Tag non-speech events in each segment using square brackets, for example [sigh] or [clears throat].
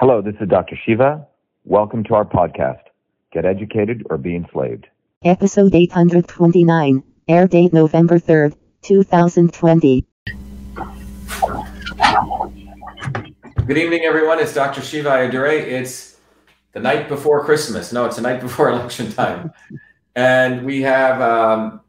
Hello, this is Dr. Shiva. Welcome to our podcast, Get Educated or Be Enslaved. Episode 829, air date November 3rd, 2020. Good evening, everyone. It's Dr. Shiva Ayyadurai. It's the night before Christmas. No, it's the night before [laughs] election time. and we have um,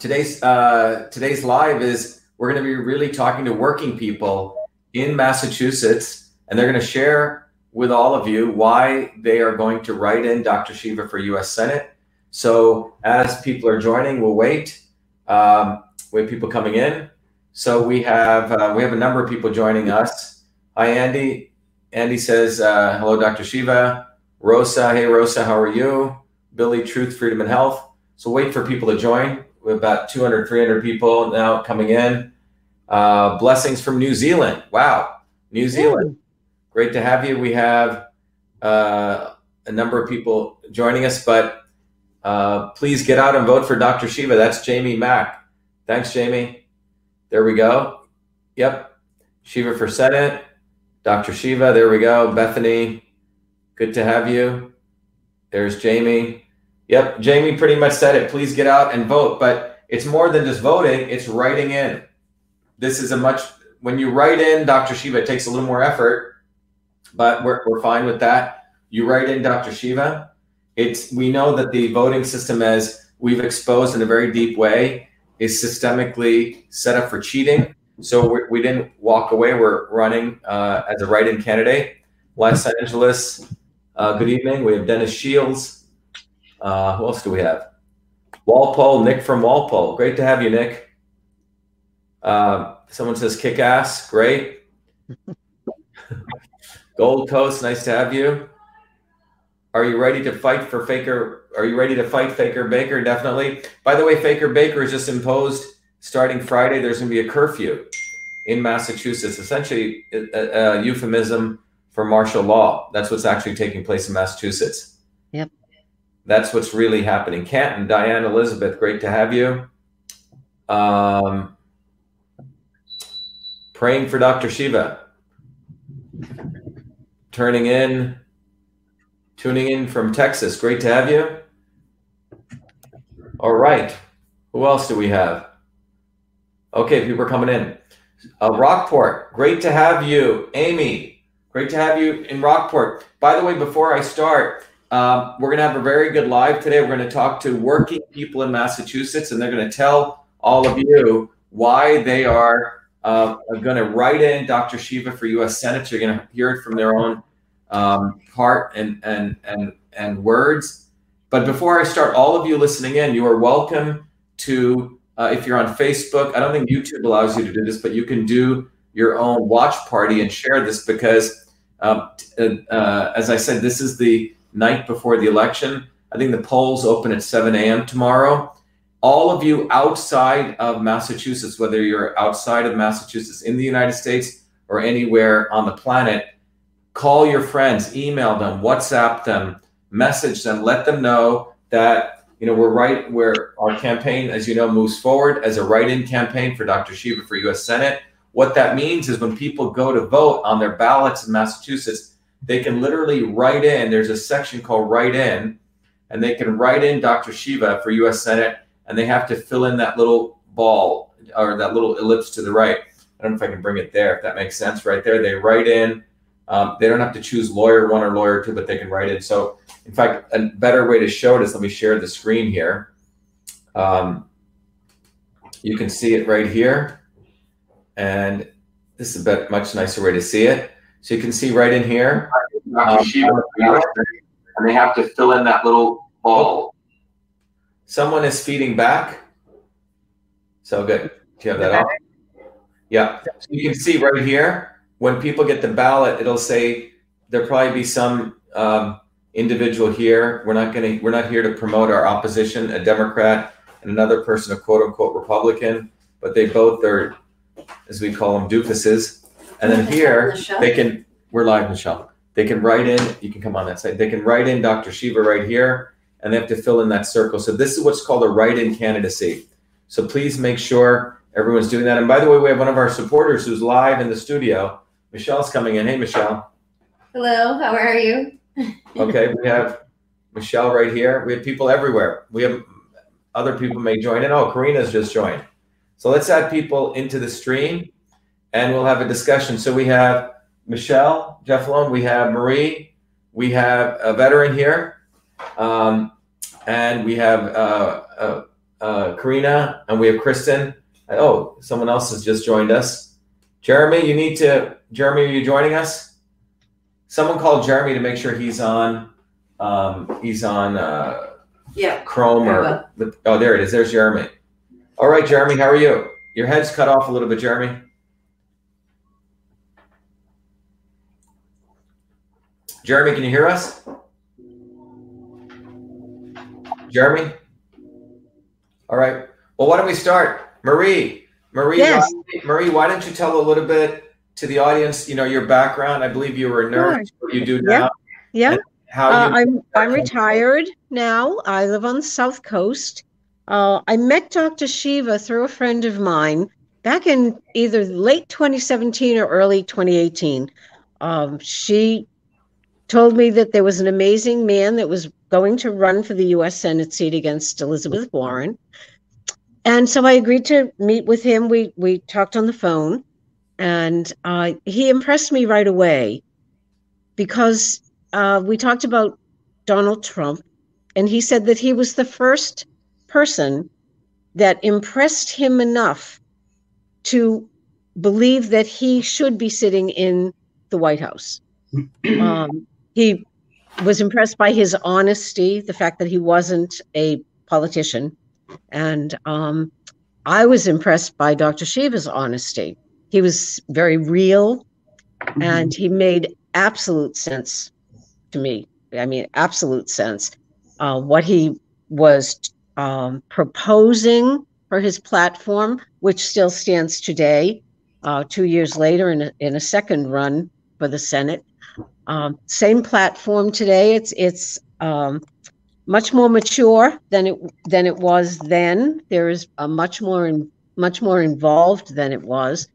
today's uh, today's live is we're going to be really talking to working people in Massachusetts and they're going to share with all of you why they are going to write in Dr. Shiva for U.S. Senate. So as people are joining, we'll wait. Um, we have people coming in. So we have uh, we have a number of people joining us. Hi, Andy. Andy says, uh, "Hello, Dr. Shiva." Rosa, hey Rosa, how are you? Billy, Truth, Freedom, and Health. So wait for people to join. We have about 200, 300 people now coming in. Uh, blessings from New Zealand. Wow, New Zealand. Great to have you. We have uh, a number of people joining us, but uh, please get out and vote for Dr. Shiva. That's Jamie Mack. Thanks, Jamie. There we go. Yep. Shiva for Senate. Dr. Shiva. There we go. Bethany. Good to have you. There's Jamie. Yep. Jamie pretty much said it. Please get out and vote. But it's more than just voting, it's writing in. This is a much, when you write in Dr. Shiva, it takes a little more effort but we're, we're fine with that. You write in Dr. Shiva. It's we know that the voting system, as we've exposed in a very deep way, is systemically set up for cheating. So we did not walk away. We're running uh, as a write-in candidate. Los Angeles. Uh, good evening. We have Dennis Shields. Uh, who else do we have? Walpole, Nick from Walpole. Great to have you, Nick. Uh, someone says kick ass. Great. Gold Coast, nice to have you. Are you ready to fight for Faker? Are you ready to fight Faker Baker? Definitely. By the way, Faker Baker is just imposed starting Friday. There's going to be a curfew in Massachusetts, essentially a, a euphemism for martial law. That's what's actually taking place in Massachusetts. Yep. That's what's really happening. Canton, Diane Elizabeth, great to have you. Um, praying for Dr. Shiva turning in, tuning in from Texas. Great to have you. All right. Who else do we have? Okay, people are coming in. Uh, Rockport, great to have you. Amy, great to have you in Rockport. By the way, before I start, um, we're going to have a very good live today. We're going to talk to working people in Massachusetts, and they're going to tell all of you why they are uh, going to write in Dr. Shiva for U.S. Senate. You're going to hear it from their own um, heart and and and and words. But before I start, all of you listening in, you are welcome to. Uh, if you're on Facebook, I don't think YouTube allows you to do this, but you can do your own watch party and share this because, um, uh, uh, as I said, this is the night before the election. I think the polls open at 7 a.m. tomorrow. All of you outside of Massachusetts, whether you're outside of Massachusetts in the United States or anywhere on the planet, call your friends, email them, WhatsApp them, message them, let them know that you know we're right where our campaign, as you know, moves forward as a write-in campaign for Dr. Shiva for U.S. Senate. What that means is when people go to vote on their ballots in Massachusetts, they can literally write in. There's a section called Write In, and they can write in Dr. Shiva for U.S. Senate, and they have to fill in that little ball or that little ellipse to the right. I don't know if I can bring it there, if that makes sense. Right there, they write in um, they don't have to choose lawyer one or lawyer two, but they can write it. So, in fact, a better way to show it is let me share the screen here. Um, you can see it right here. And this is a bit, much nicer way to see it. So you can see right in here. Um, and they have to fill in that little ball. Someone is feeding back. So good. Do you have that on? Yeah. So you can see right here when people get the ballot, it'll say there'll probably be some um, individual here. We're not going to. We're not here to promote our opposition, a Democrat and another person, a quote unquote Republican, but they both are, as we call them, doofuses. And then here they can. We're live, Michelle. They can write in. You can come on that side. They can write in Dr. Shiva right here, and they have to fill in that circle. So this is what's called a write-in candidacy. So please make sure everyone's doing that. And by the way, we have one of our supporters who's live in the studio. Michelle's coming in. Hey, Michelle. Hello, how are you? [laughs] Okay, we have Michelle right here. We have people everywhere. We have other people may join in. Oh, Karina's just joined. So let's add people into the stream and we'll have a discussion. So we have Michelle Jeffalone, we have Marie, we have a veteran here, um, and we have uh, uh, uh, Karina, and we have Kristen. Oh, someone else has just joined us. Jeremy, you need to. Jeremy, are you joining us? Someone called Jeremy to make sure he's on. Um, he's on uh, Yeah. Chrome or oh, there it is. There's Jeremy. All right, Jeremy, how are you? Your head's cut off a little bit, Jeremy. Jeremy, can you hear us? Jeremy? All right. Well, why don't we start? Marie, Marie, Yes. why, Marie, why don't you tell a little bit to the audience, you know, your background? I believe you were a nurse, what you do now, Yeah, yeah. how uh, I'm I'm retired now. I live on the South Coast. Uh, I met Dr. Shiva through a friend of mine back in either late 2017 or early 2018. Um, she told me that there was an amazing man that was going to run for the U.S. Senate seat against Elizabeth Warren, and so I agreed to meet with him. We we talked on the phone, and uh, he impressed me right away because uh, we talked about Donald Trump, and he said that he was the first person that impressed him enough to believe that he should be sitting in the White House. [clears throat] um, he was impressed by his honesty, the fact that he wasn't a politician, and um, I was impressed by Dr. Shiva's honesty. He was very real, and he made absolute sense to me. I mean, absolute sense. Uh, what he was um, proposing for his platform, which still stands today, uh, two years later in a, in a second run for the Senate. Um, same platform today. It's it's um, much more mature than it than it was then. There is a much more in, much more involved than it was,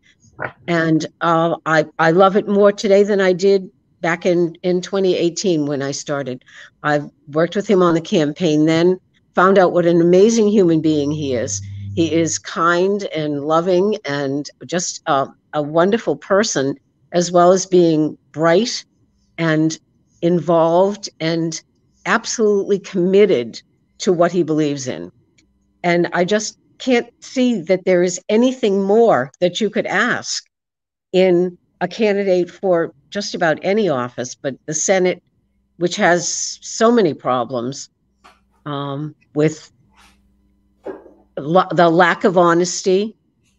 and uh, I I love it more today than I did back in in 2018 when I started. I've worked with him on the campaign then, found out what an amazing human being he is. He is kind and loving and just a, a wonderful person, as well as being bright and involved and absolutely committed to what he believes in. And I just can't see that there is anything more that you could ask in a candidate for just about any office, but the Senate, which has so many problems um, with lo- the lack of honesty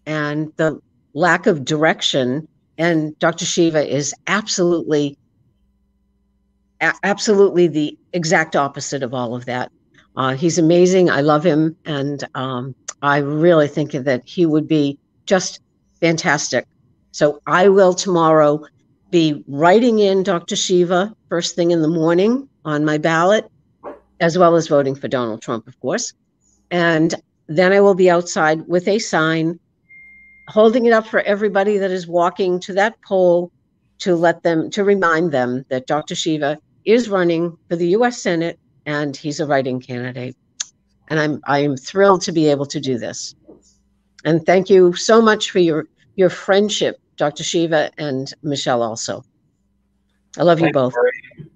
and the lack of direction. And Dr. Shiva is absolutely, a- absolutely the exact opposite of all of that. Uh, he's amazing. I love him, and um, I really think that he would be just fantastic. So I will tomorrow be writing in Dr. Shiva first thing in the morning on my ballot, as well as voting for Donald Trump, of course. And then I will be outside with a sign holding it up for everybody that is walking to that poll to let them, to remind them that Dr. Shiva is running for the US Senate and he's a writing candidate. And I'm, I am thrilled to be able to do this. And thank you so much for your, your friendship, Dr. Shiva and Michelle also. I love you both. Marie.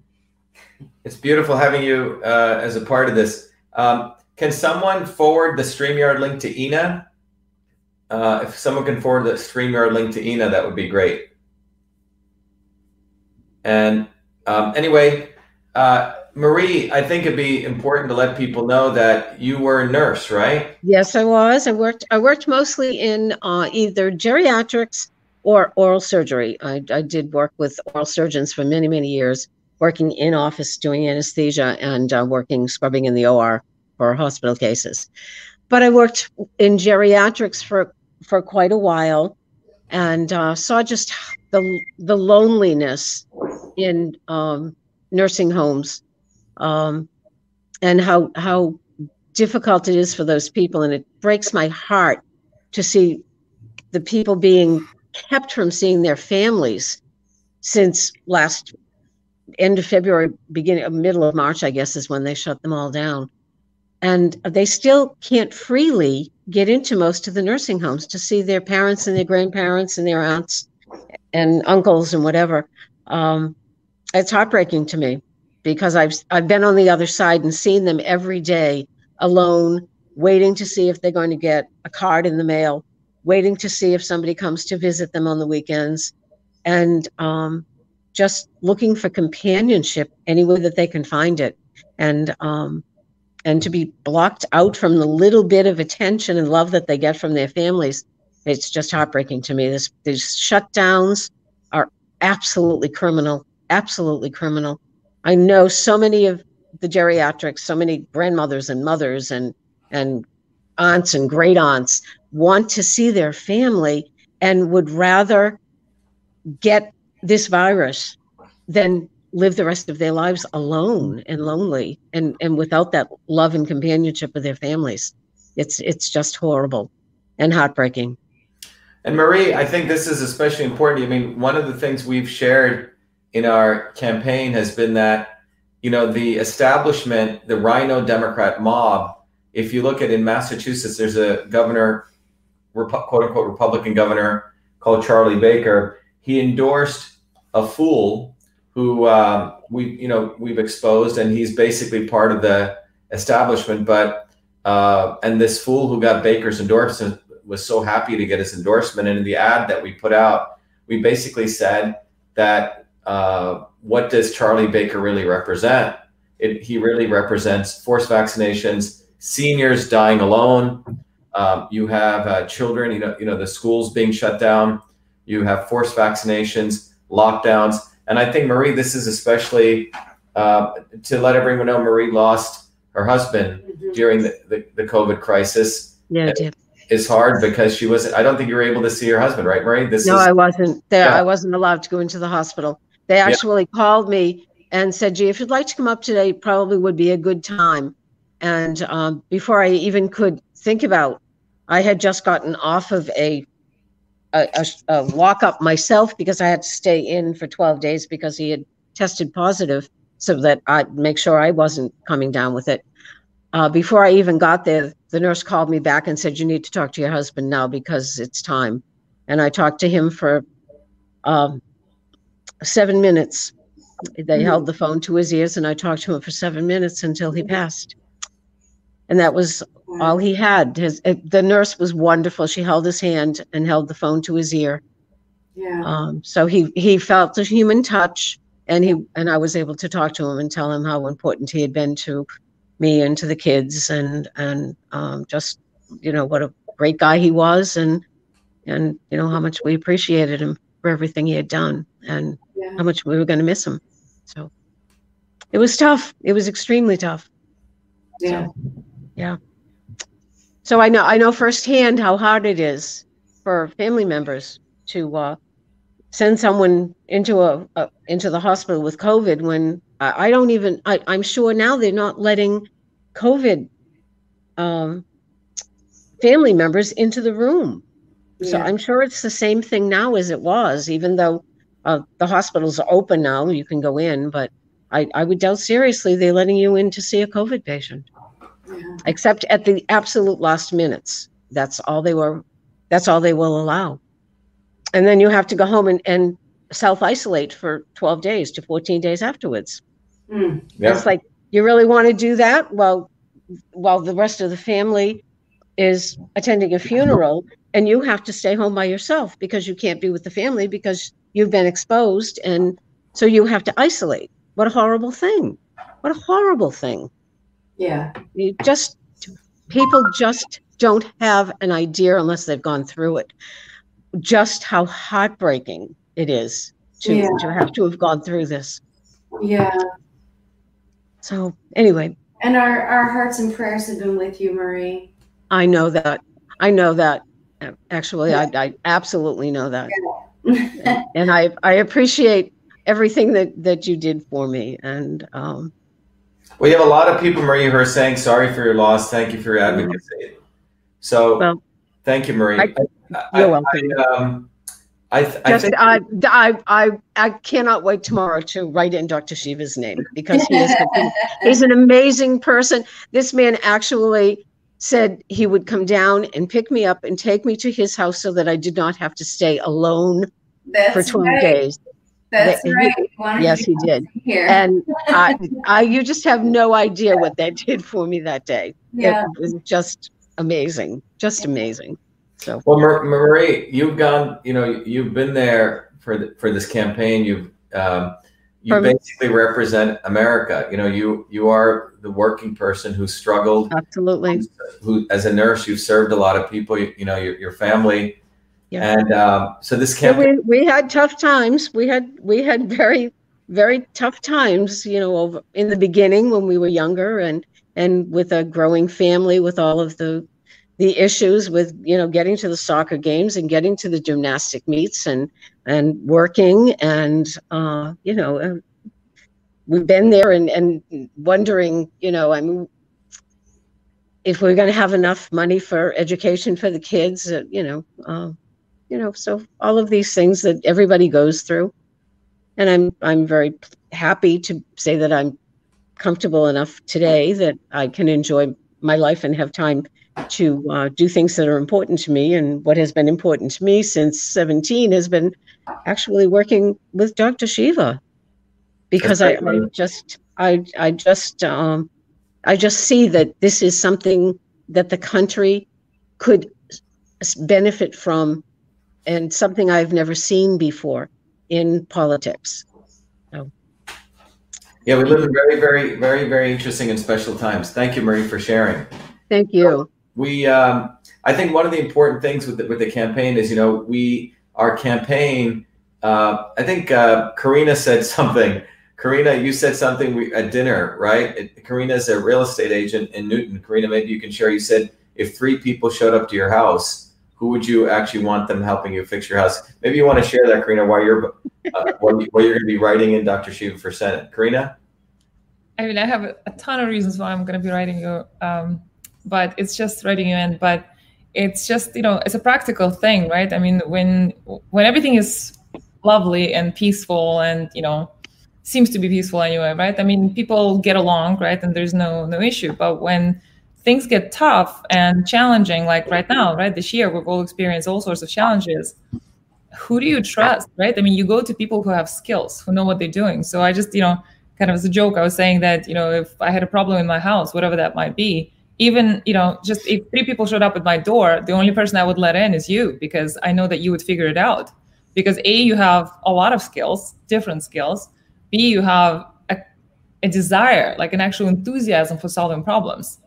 It's beautiful having you uh, as a part of this. Um, can someone forward the StreamYard link to Ina? Uh, if someone can forward the StreamYard link to Ina, that would be great. And um, anyway, uh, Marie, I think it'd be important to let people know that you were a nurse, right? Yes, I was. I worked. I worked mostly in uh, either geriatrics or oral surgery. I, I did work with oral surgeons for many, many years, working in office doing anesthesia and uh, working scrubbing in the OR for hospital cases. But I worked in geriatrics for for quite a while, and uh, saw just the the loneliness in um, nursing homes, um, and how how difficult it is for those people. And it breaks my heart to see the people being kept from seeing their families since last end of February, beginning middle of March, I guess, is when they shut them all down. And they still can't freely get into most of the nursing homes to see their parents and their grandparents and their aunts and uncles and whatever. Um, it's heartbreaking to me because I've I've been on the other side and seen them every day alone, waiting to see if they're going to get a card in the mail, waiting to see if somebody comes to visit them on the weekends, and um, just looking for companionship anywhere that they can find it, and um, and to be blocked out from the little bit of attention and love that they get from their families. It's just heartbreaking to me. This these shutdowns are absolutely criminal, absolutely criminal. I know so many of the geriatrics, so many grandmothers and mothers and and aunts and great aunts want to see their family and would rather get this virus than live the rest of their lives alone and lonely and and without that love and companionship of their families. It's it's just horrible and heartbreaking. And marie i think this is especially important. I mean one of the things we've shared in our campaign has been that you know the establishment the Rhino democrat mob if you look at in massachusetts there's a governor quote unquote republican governor called charlie baker he endorsed a fool who um, we you know we've exposed, and he's basically part of the establishment. But uh, and this fool who got Baker's endorsement was so happy to get his endorsement. And in the ad that we put out, we basically said that uh, what does Charlie Baker really represent? It, he really represents forced vaccinations, seniors dying alone. Um, you have uh, children, you know, you know, the schools being shut down. You have forced vaccinations, lockdowns, and I think Marie, this is especially uh, to let everyone know Marie lost her husband mm-hmm. during the, the, the, COVID crisis. Yeah, It's hard because she wasn't. I don't think you were able to see your husband, right, Marie? This no, is, I wasn't there. Yeah. I wasn't allowed to go into the hospital. They actually yeah. called me and said, "Gee, if you'd like to come up today, probably would be a good time." And um, before I even could think about, I had just gotten off of a a, a, a lock up myself because I had to stay in for 12 days because he had tested positive so that I'd make sure I wasn't coming down with it. Uh, before I even got there, the nurse called me back and said, You need to talk to your husband now because it's time. And I talked to him for um, seven minutes. They mm-hmm. held the phone to his ears, and I talked to him for seven minutes until he passed. And that was all he had. His uh, the nurse was wonderful. She held his hand and held the phone to his ear. Yeah. Um, so he he felt a human touch, and he and I was able to talk to him and tell him how important he had been to me and to the kids, and and um, just you know what a great guy he was, and and you know how much we appreciated him for everything he had done, and yeah. how much we were going to miss him. So it was tough. It was extremely tough. Yeah. So, yeah. So I know I know firsthand how hard it is for family members to uh, send someone into a, a, into the hospital with COVID when I, I don't even I, am sure now they're not letting COVID um, family members into the room. Yeah. So I'm sure it's the same thing now as it was, even though uh, the hospitals are open now, you can go in, but I, I would doubt seriously they're letting you in to see a COVID patient yeah. except at the absolute last minutes. That's all they were. That's all they will allow. And then you have to go home and, and self isolate for 12 days to 14 days afterwards. Mm. Yeah. It's like, you really want to do that? Well, while the rest of the family is attending a funeral and you have to stay home by yourself because you can't be with the family because you've been exposed and so you have to isolate. What a horrible thing. What a horrible thing. Yeah. You just people just don't have an idea unless they've gone through it. Just how heartbreaking it is to, yeah. to have to have gone through this. Yeah. So anyway. And our, our hearts and prayers have been with you, Marie. I know that. I know that. Actually, I, I absolutely know that. Yeah. and I I appreciate everything that that you did for me. And um, we have a lot of people, Marie, who are saying sorry for your loss. Thank you for your advocacy. So, well, thank you, Marie. I, you're welcome. I, um, I, th- I Just, think I, I, I, I cannot wait tomorrow to write in Dr. Shiva's name because he is [laughs] he's an amazing person. This man actually said he would come down and pick me up and take me to his house so that I did not have to stay alone That's for 12 right. days. That's That- right. We wanted Yes, he did. Here. And I, [laughs] I, you just have no idea what that did for me that day. yeah. It was just amazing, just amazing. So Well, Marie, you've gone. You know, you've been there for the, for this campaign. You've um, you For- basically represent America. You know, you you are the working person who struggled. absolutely. Who, as a nurse, you've served a lot of people. You, you know, your your family. Yeah. And um, so this campaign. we, we had tough times. We had we had very very tough times, you know, over in the beginning when we were younger, and and with a growing family, with all of the the issues with you know getting to the soccer games and getting to the gymnastic meets and and working and uh, you know uh, we've been there and and wondering, you know, I mean. If we're going to have enough money for education for the kids, uh, you know, uh, you know so all of these things that everybody goes through and i'm i'm very happy to say that i'm comfortable enough today that i can enjoy my life and have time to uh, do things that are important to me and what has been important to me since 17 has been actually working with dr shiva because I, I just i i just um i just see that this is something that the country could benefit from and something I've never seen before in politics. Yeah, we live in very, very, very, very interesting and special times. Thank you, Marie, for sharing. Thank you. We um, i think one of the important things with the, with the campaign is you know we our campaign uh, i think uh, karina said [laughs] something. Karina you said something we, at dinner right? Karina is a real estate agent in newton. Karina maybe you can share. You said if three people showed up to your house who would you actually want them helping you fix your house? Maybe you want to share that karina while you're uh, [laughs] you, while you're going to be writing in dr shiva for senate. Karina? I mean, I have a, a ton of reasons why I'm going to be writing you, um, but it's just writing you in. But it's just you know, it's a practical thing, right? I mean, when when everything is lovely and peaceful, and you know, seems to be peaceful anyway, right? I mean, people get along, right? And there's no no issue. But when things get tough and challenging, like right now, right? This year, we've all experienced all sorts of challenges. Who do you trust, right? I mean, you go to people who have skills, who know what they're doing. So I just, you know, kind of as a joke, I was saying that, you know, if I had a problem in my house, whatever that might be, even, you know, just if three people showed up at my door, the only person I would let in is you because I know that you would figure it out. Because A, you have a lot of skills, different skills. B, you have a, a desire, like an actual enthusiasm for solving problems.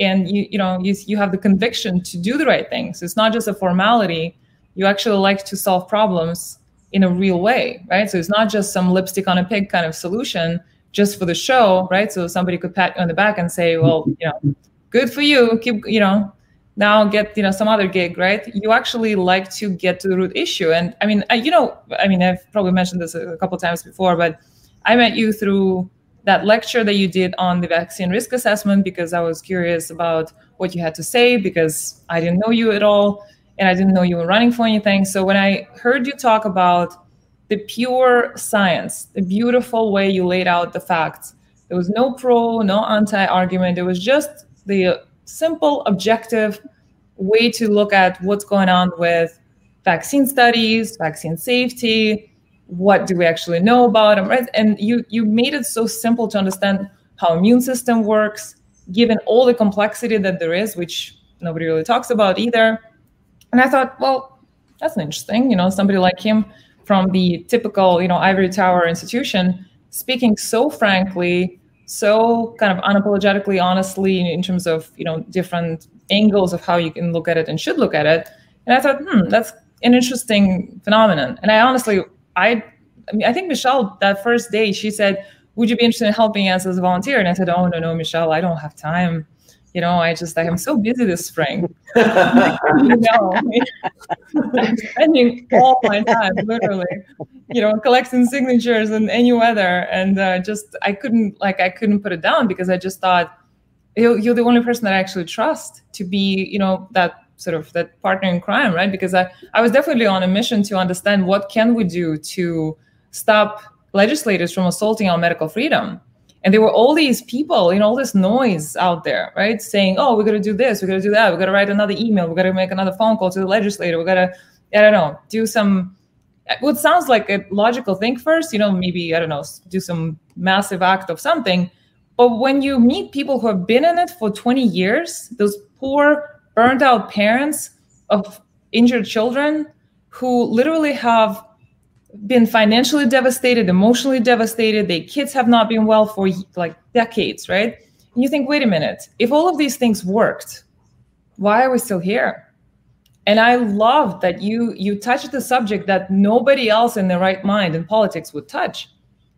And you, you know, you, you have the conviction to do the right thing. So it's not just a formality. You actually like to solve problems in a real way, right? So it's not just some lipstick on a pig kind of solution just for the show, right? So somebody could pat you on the back and say, well, you know, good for you. Keep, you know, now get, you know, some other gig, right? You actually like to get to the root issue. And I mean, I, you know, I mean, I've probably mentioned this a couple times before, but I met you through that lecture that you did on the vaccine risk assessment because I was curious about what you had to say because I didn't know you at all and I didn't know you were running for anything. So when I heard you talk about the pure science, the beautiful way you laid out the facts, there was no pro, no anti argument. It was just the simple, objective way to look at what's going on with vaccine studies, vaccine safety, what do we actually know about them, right? And you you made it so simple to understand how immune system works, given all the complexity that there is, which nobody really talks about either. And I thought, well, that's interesting. You know, somebody like him from the typical, you know, ivory tower institution, speaking so frankly, so kind of unapologetically, honestly, in terms of you know different angles of how you can look at it and should look at it. And I thought, hmm, that's an interesting phenomenon. And I honestly, I, I mean, I think Michelle that first day she said, "Would you be interested in helping us as a volunteer?" And I said, "Oh no, no, Michelle, I don't have time." You know, I just like I'm so busy this spring. [laughs] you know, I'm spending all my time literally, you know, collecting signatures in any weather, and uh, just I couldn't like I couldn't put it down because I just thought you're, you're the only person that I actually trust to be, you know, that sort of that partner in crime, right? Because I, I was definitely on a mission to understand what can we do to stop legislators from assaulting our medical freedom. And there were all these people, you know, all this noise out there, right? Saying, oh, we're going to do this, we're going to do that, we're going to write another email, we're going to make another phone call to the legislator, we're going to, I don't know, do some, what sounds like a logical thing first, you know, maybe, I don't know, do some massive act of something. But when you meet people who have been in it for 20 years, those poor, burned out parents of injured children who literally have been financially devastated, emotionally devastated. Their kids have not been well for like decades, right? And you think, wait a minute, if all of these things worked, why are we still here? And I love that you you touched the subject that nobody else in their right mind in politics would touch.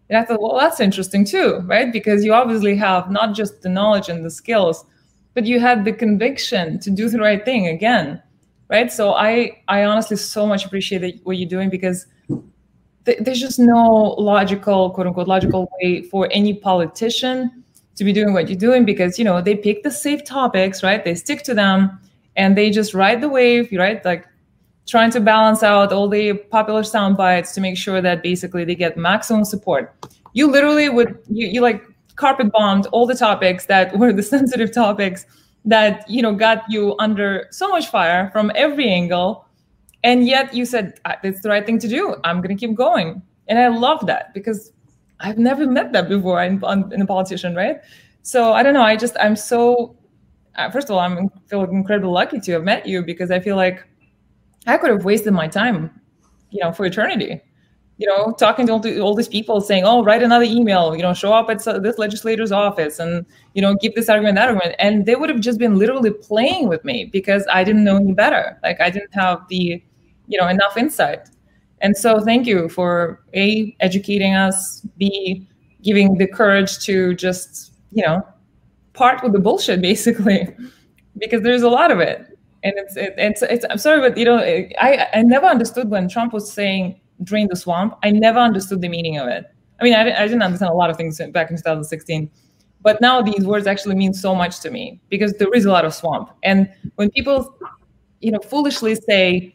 And I thought, well, that's interesting too, right? Because you obviously have not just the knowledge and the skills, but you had the conviction to do the right thing again, right? So I I honestly so much appreciate what you're doing because th- there's just no logical, quote unquote, logical way for any politician to be doing what you're doing because you know they pick the safe topics, right? They stick to them and they just ride the wave, right? Like trying to balance out all the popular sound bites to make sure that basically they get maximum support. You literally would you, you like carpet bombed all the topics that [laughs] were the sensitive topics that you know got you under so much fire from every angle and yet you said it's the right thing to do. I'm going to keep going. And i love that because i've never met that before in, in a politician right? So i don't know. I just i'm so uh, first of all i'm feel incredibly lucky to have met you because i feel like i could have wasted my time you know for eternity. You know talking to all, the, all these people saying oh write another email you know show up at this legislator's office and you know give this argument that argument. And they would have just been literally playing with me because i didn't know any better. Like i didn't have the you know enough insight. And so thank you for a educating us b giving the courage to just you know part with the bullshit [laughs] basically because there's a lot of it. And it's it, it's it's i'm sorry but you know i i never understood when trump was saying drain the swamp i never understood the meaning of it. I mean i, I didn't understand a lot of things back in 2016 but now these words actually mean so much to me because there is a lot of swamp. And when people you know foolishly say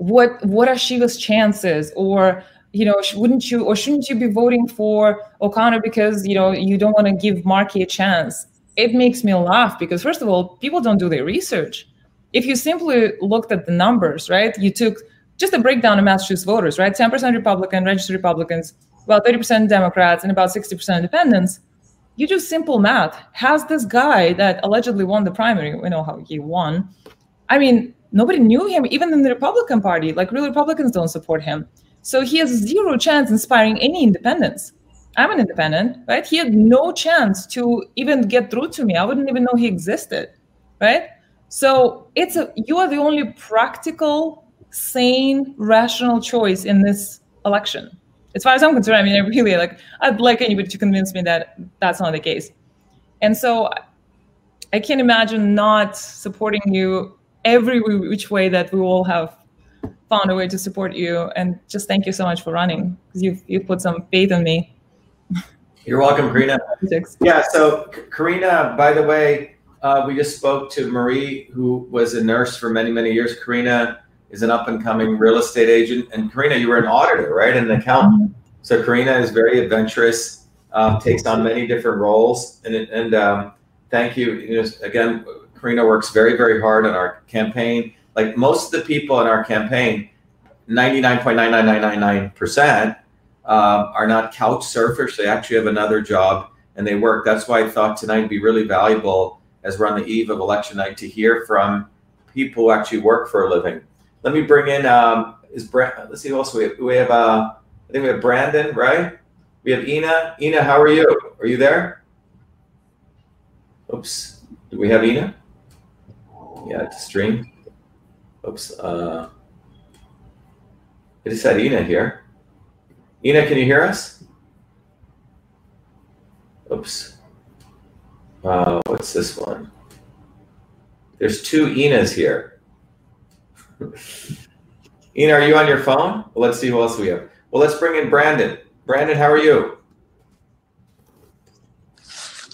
what what are Shiva's chances? Or you know wouldn't you or shouldn't you be voting for O'Connor because you know you don't want to give Markey a chance? It makes me laugh because first of all people don't do their research. If you simply looked at the numbers right you took just a breakdown of Massachusetts voters right? 10% Republican registered Republicans about 30% Democrats and about 60% independents. You do simple math. Has this guy that allegedly won the primary we know how he won. I mean nobody knew him, even in the Republican Party. Like, real Republicans don't support him. So he has zero chance inspiring any independents. I'm an independent, right? He had no chance to even get through to me. I wouldn't even know he existed, right? So it's a you are the only practical, sane, rational choice in this election. As far as I'm concerned, I mean, I really like I'd like anybody to convince me that that's not the case. And so I can't imagine not supporting you every which way that we all have found a way to support you. And just thank you so much for running because you've, you've put some faith in me. [laughs] You're welcome, Karina. Yeah, so Karina, by the way, uh, we just spoke to Marie, who was a nurse for many, many years. Karina is an up and coming real estate agent. And Karina, you were an auditor, right? And an accountant. Mm-hmm. So Karina is very adventurous, um, takes on many different roles. And, and um, thank you. you know, again, Karina works very, very hard on our campaign. Like most of the people in our campaign, 99.99999% uh, are not couch surfers. They actually have another job and they work. That's why I thought tonight would be really valuable as we're on the eve of election night to hear from people who actually work for a living. Let me bring in, um, is Brand, let's see who else we have. We have, uh, I think we have Brandon, right? We have Ina. Ina, how are you? Are you there? Oops. Do we have Ina? Yeah, to stream. Oops. Uh, it just had Ina here. Ina, can you hear us? Oops. Uh, what's this one? There's two Inas here. [laughs] Ina, are you on your phone? Well, let's see who else we have. Well, let's bring in Brandon. Brandon, how are you?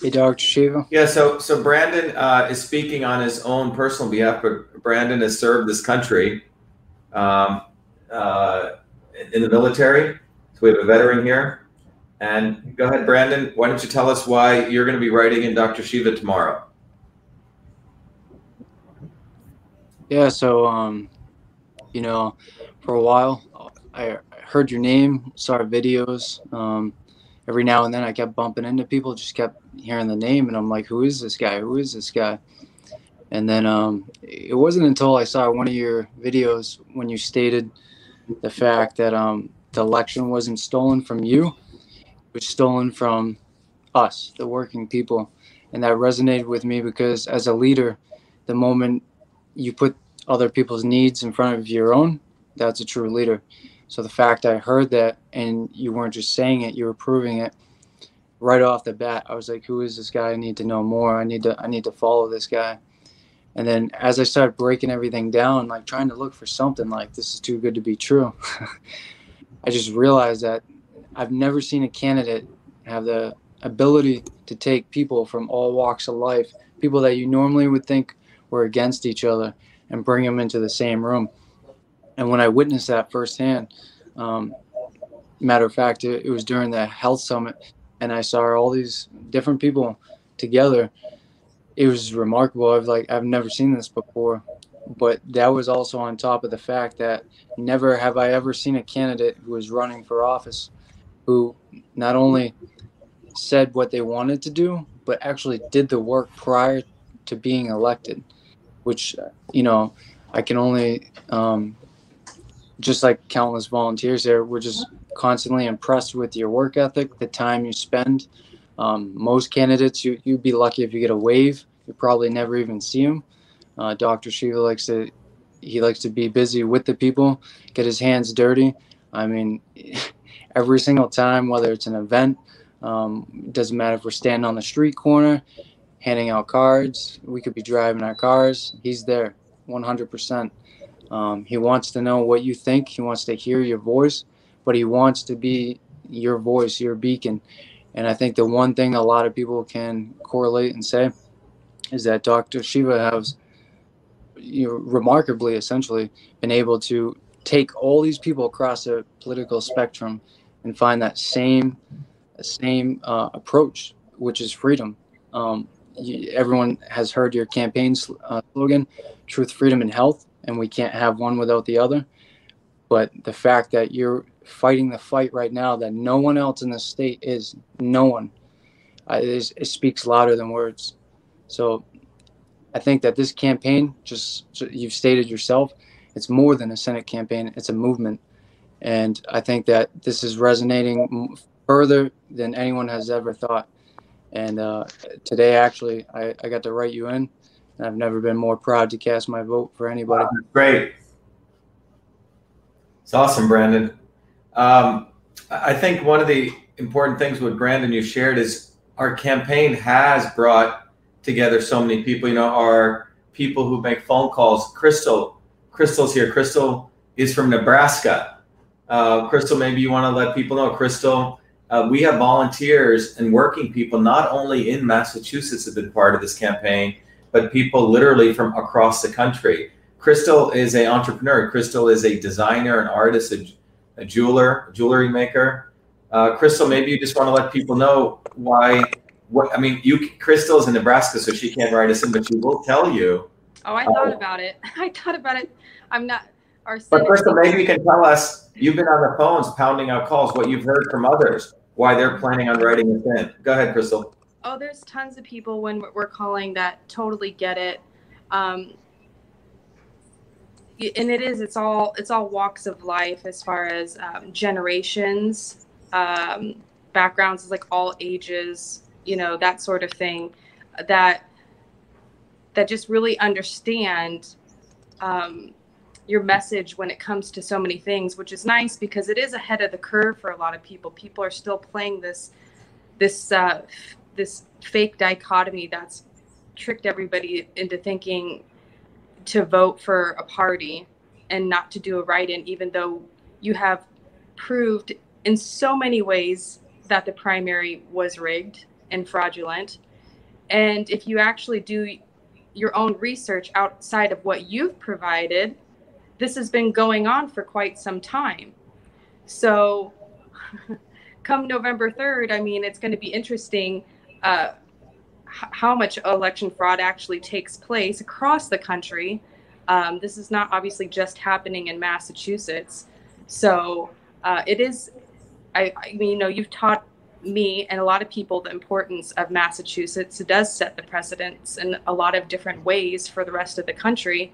Hey, Dr. Shiva. Yeah, so so Brandon uh, is speaking on his own personal behalf, but Brandon has served this country um, uh, in the military. So we have a veteran here. And go ahead, Brandon. Why don't you tell us why you're going to be writing in Dr. Shiva tomorrow? Yeah, so um, you know, for a while, I heard your name, saw videos. Um, every now and then, I kept bumping into people, just kept hearing the name, and I'm like, "Who is this guy? Who is this guy?" And then um, it wasn't until I saw one of your videos when you stated the fact that um, the election wasn't stolen from you, it was stolen from us, the working people, and that resonated with me because as a leader, the moment you put other people's needs in front of your own, that's a true leader. So the fact I heard that and you weren't just saying it, you were proving it right off the bat. I was like, who is this guy? I need to know more. I need to I need to follow this guy. And then as I started breaking everything down, like trying to look for something like this is too good to be true, [laughs] I just realized that I've never seen a candidate have the ability to take people from all walks of life, people that you normally would think were against each other, and bring them into the same room. And when I witnessed that firsthand, um, matter of fact, it, it was during the health summit, and I saw all these different people together. It was remarkable. I've like I've never seen this before, but that was also on top of the fact that never have I ever seen a candidate who was running for office who not only said what they wanted to do, but actually did the work prior to being elected, which you know I can only um, just like countless volunteers there, we're just constantly impressed with your work ethic, the time you spend. Um, most candidates, you, you'd be lucky if you get a wave. You probably never even see them. Uh, Dr. Shiva likes to, he likes to be busy with the people, get his hands dirty. I mean, [laughs] every single time, whether it's an event, um, doesn't matter if we're standing on the street corner, handing out cards, we could be driving our cars. He's there 100%. Um, he wants to know what you think. He wants to hear your voice, but he wants to be your voice, your beacon. And I think the one thing a lot of people can correlate and say is that Dr. Shiva has you know, remarkably, essentially, been able to take all these people across the political spectrum and find that same same uh, approach, which is freedom. Um, you, everyone has heard your campaign uh, slogan, "Truth, Freedom, and Health." And we can't have one without the other. But the fact that you're fighting the fight right now that no one else in the state is, no one, uh, it, is, it speaks louder than words. So I think that this campaign, just you've stated yourself, it's more than a Senate campaign, it's a movement. And I think that this is resonating further than anyone has ever thought. And uh, today, actually, I, I got to write you in I've never been more proud to cast my vote for anybody. Wow, great. It's awesome, Brandon. Um, I think one of the important things with Brandon you shared is our campaign has brought together so many people. You know, our people who make phone calls. Crystal, Crystal's here. Crystal is from Nebraska. Uh, Crystal, maybe you want to let people know. Crystal, uh, we have volunteers and working people not only in Massachusetts have been part of this campaign, but people literally from across the country. Crystal is an entrepreneur. Crystal is a designer, an artist, a, a jeweler, a jewelry maker. Uh, Crystal, maybe you just want to let people know why. What I mean, you Crystal is in Nebraska, so she can't write us in, but she will tell you. Oh, I thought uh, about it. [laughs] I thought about it. I'm not. Our but Crystal, maybe you can tell us. [laughs] You've been on the phones pounding out calls. What you've heard from others, why they're planning on writing us in. Go ahead, Crystal oh, there's tons of people when we're calling that totally get it. Um, and it is, it's all, it's all walks of life as far as um, generations, um, backgrounds, like all ages, you know, that sort of thing that, that just really understand um, your message when it comes to so many things, which is nice because it is ahead of the curve for a lot of people. People are still playing this this uh, this fake dichotomy that's tricked everybody into thinking to vote for a party and not to do a write-in even though you have proved in so many ways that the primary was rigged and fraudulent And if you actually do your own research outside of what you've provided, this has been going on for quite some time. So, [laughs] come November 3rd, I mean, it's going to be interesting uh, how much election fraud actually takes place across the country. Um, this is not obviously just happening in Massachusetts. So, uh, it is, I, I mean, you know, you've taught me and a lot of people the importance of Massachusetts. It does set the precedents in a lot of different ways for the rest of the country.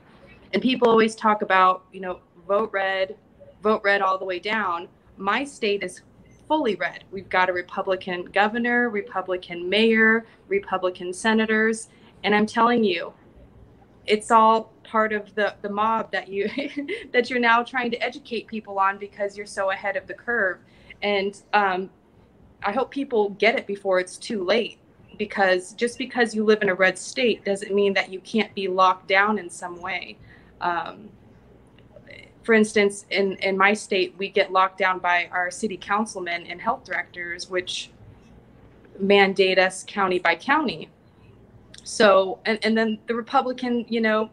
And people always talk about, you know, vote red, vote red all the way down. My state is fully red. We've got a Republican governor, Republican mayor, Republican senators. And I'm telling you, it's all part of the, the mob that you [laughs] that you're now trying to educate people on because you're so ahead of the curve. And um, I hope people get it before it's too late because just because you live in a red state doesn't mean that you can't be locked down in some way. Um, for instance, in, in my state, we get locked down by our city councilmen and health directors, which mandate us county by county. So, and, and then the Republican, you know,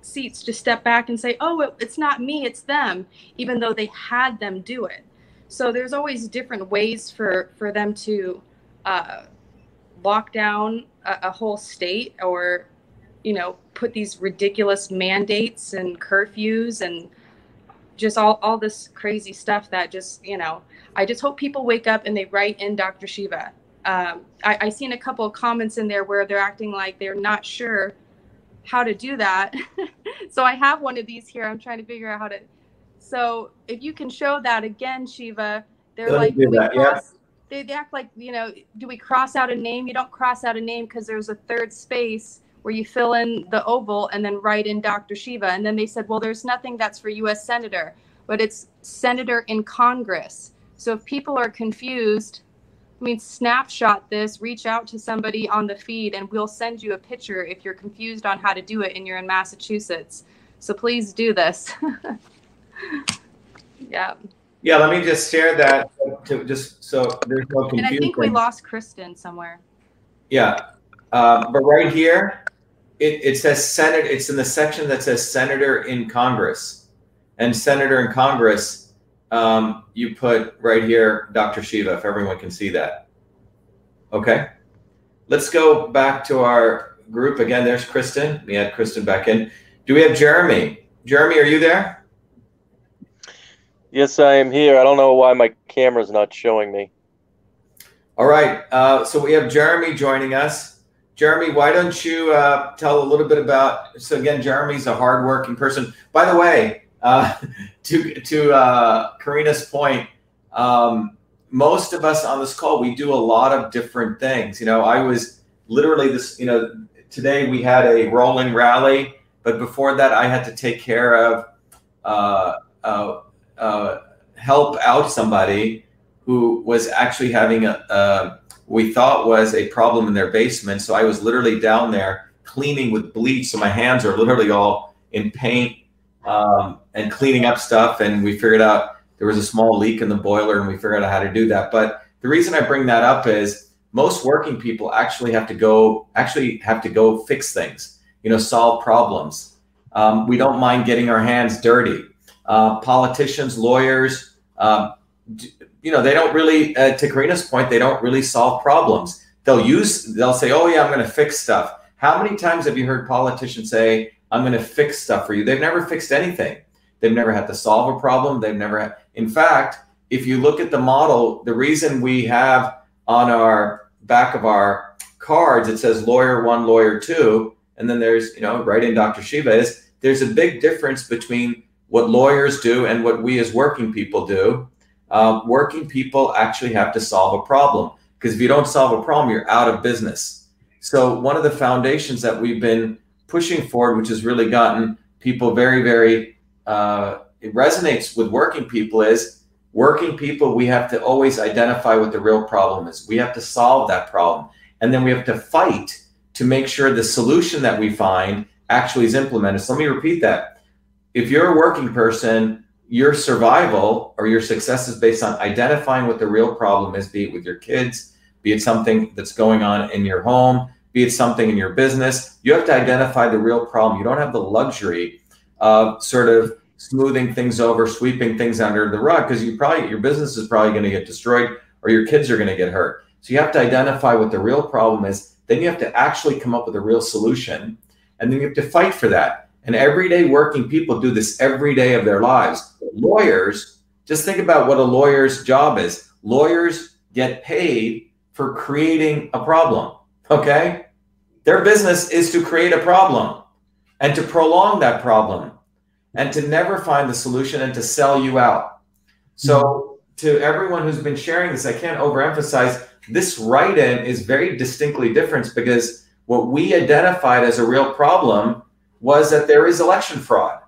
seats just step back and say, oh, it, it's not me, it's them, even though they had them do it. So there's always different ways for, for them to uh, lock down a, a whole state or, you know, put these ridiculous mandates and curfews and just all, all this crazy stuff that just, you know, I just hope people wake up and they write in Dr. Shiva. Um, I, I seen a couple of comments in there where they're acting like they're not sure how to do that. [laughs] so I have one of these here. I'm trying to figure out how to. So if you can show that again, Shiva, they're like, do that, yeah. they, they act like, you know, do we cross out a name? You don't cross out a name because there's a third space where you fill in the oval and then write in Dr. Shiva. And then they said, well, there's nothing that's for U.S. Senator, but it's Senator in Congress. So if people are confused, I mean, snapshot this, reach out to somebody on the feed, and we'll send you a picture if you're confused on how to do it and you're in Massachusetts. So please do this. [laughs] yeah. Yeah, let me just share that to just so there's no confusion. And. I think we lost Kristen somewhere. Yeah, um, but right here, it, it says Senate. It's in the section that says Senator in Congress, and Senator in Congress. Um, you put right here, Dr. Shiva, if everyone can see that. Okay, let's go back to our group again. There's Kristen. We had Kristen back in. Do we have Jeremy? Jeremy, are you there? Yes, I am here. I don't know why my camera's not showing me. All right. Uh, so we have Jeremy joining us. Jeremy, why don't you uh, tell a little bit about? So again, Jeremy's a hardworking person. By the way, uh, [laughs] to to uh, Karina's point, um, most of us on this call we do a lot of different things. You know, I was literally this. You know, today we had a rolling rally, but before that, I had to take care of uh, uh, uh, help out somebody who was actually having a, a we thought was a problem in their basement. So I was literally down there cleaning with bleach. So my hands are literally all in paint um, and cleaning up stuff. And we figured out there was a small leak in the boiler, and we figured out how to do that. But the reason I bring that up is most working people actually have to go actually have to go fix things. You know, solve problems. Um, we don't mind getting our hands dirty. Uh, politicians, lawyers. D- you know they don't really uh, to karina's point they don't really solve problems. They'll use they'll say oh yeah i'm going to fix stuff. How many times have you heard politicians say i'm going to fix stuff for you they've never fixed anything. They've never had to solve a problem. They've never had in fact if you look at the model the reason we have on our back of our cards it says lawyer one lawyer two and then there's you know right in dr shiva is there's a big difference between what lawyers do and what we as working people do uh, working people actually have to solve a problem because if you don't solve a problem, you're out of business. So one of the foundations that we've been pushing forward, which has really gotten people very, very, uh, it resonates with working people, is working people. We have to always identify what the real problem is. We have to solve that problem, and then we have to fight to make sure the solution that we find actually is implemented. So let me repeat that. If you're a working person your survival or your success is based on identifying what the real problem is, be it with your kids, be it something that's going on in your home, be it something in your business. You have to identify the real problem. You don't have the luxury of sort of smoothing things over, sweeping things under the rug because you probably your business is probably going to get destroyed or your kids are going to get hurt. So you have to identify what the real problem is. Then you have to actually come up with a real solution, and then you have to fight for that. And everyday working people do this every day of their lives. Lawyers, just think about what a lawyer's job is. Lawyers get paid for creating a problem. Okay? Their business is to create a problem and to prolong that problem and to never find the solution and to sell you out. So, hmm. to everyone who's been sharing this, I can't overemphasize this write in is very distinctly different because what we identified as a real problem was that there is election fraud.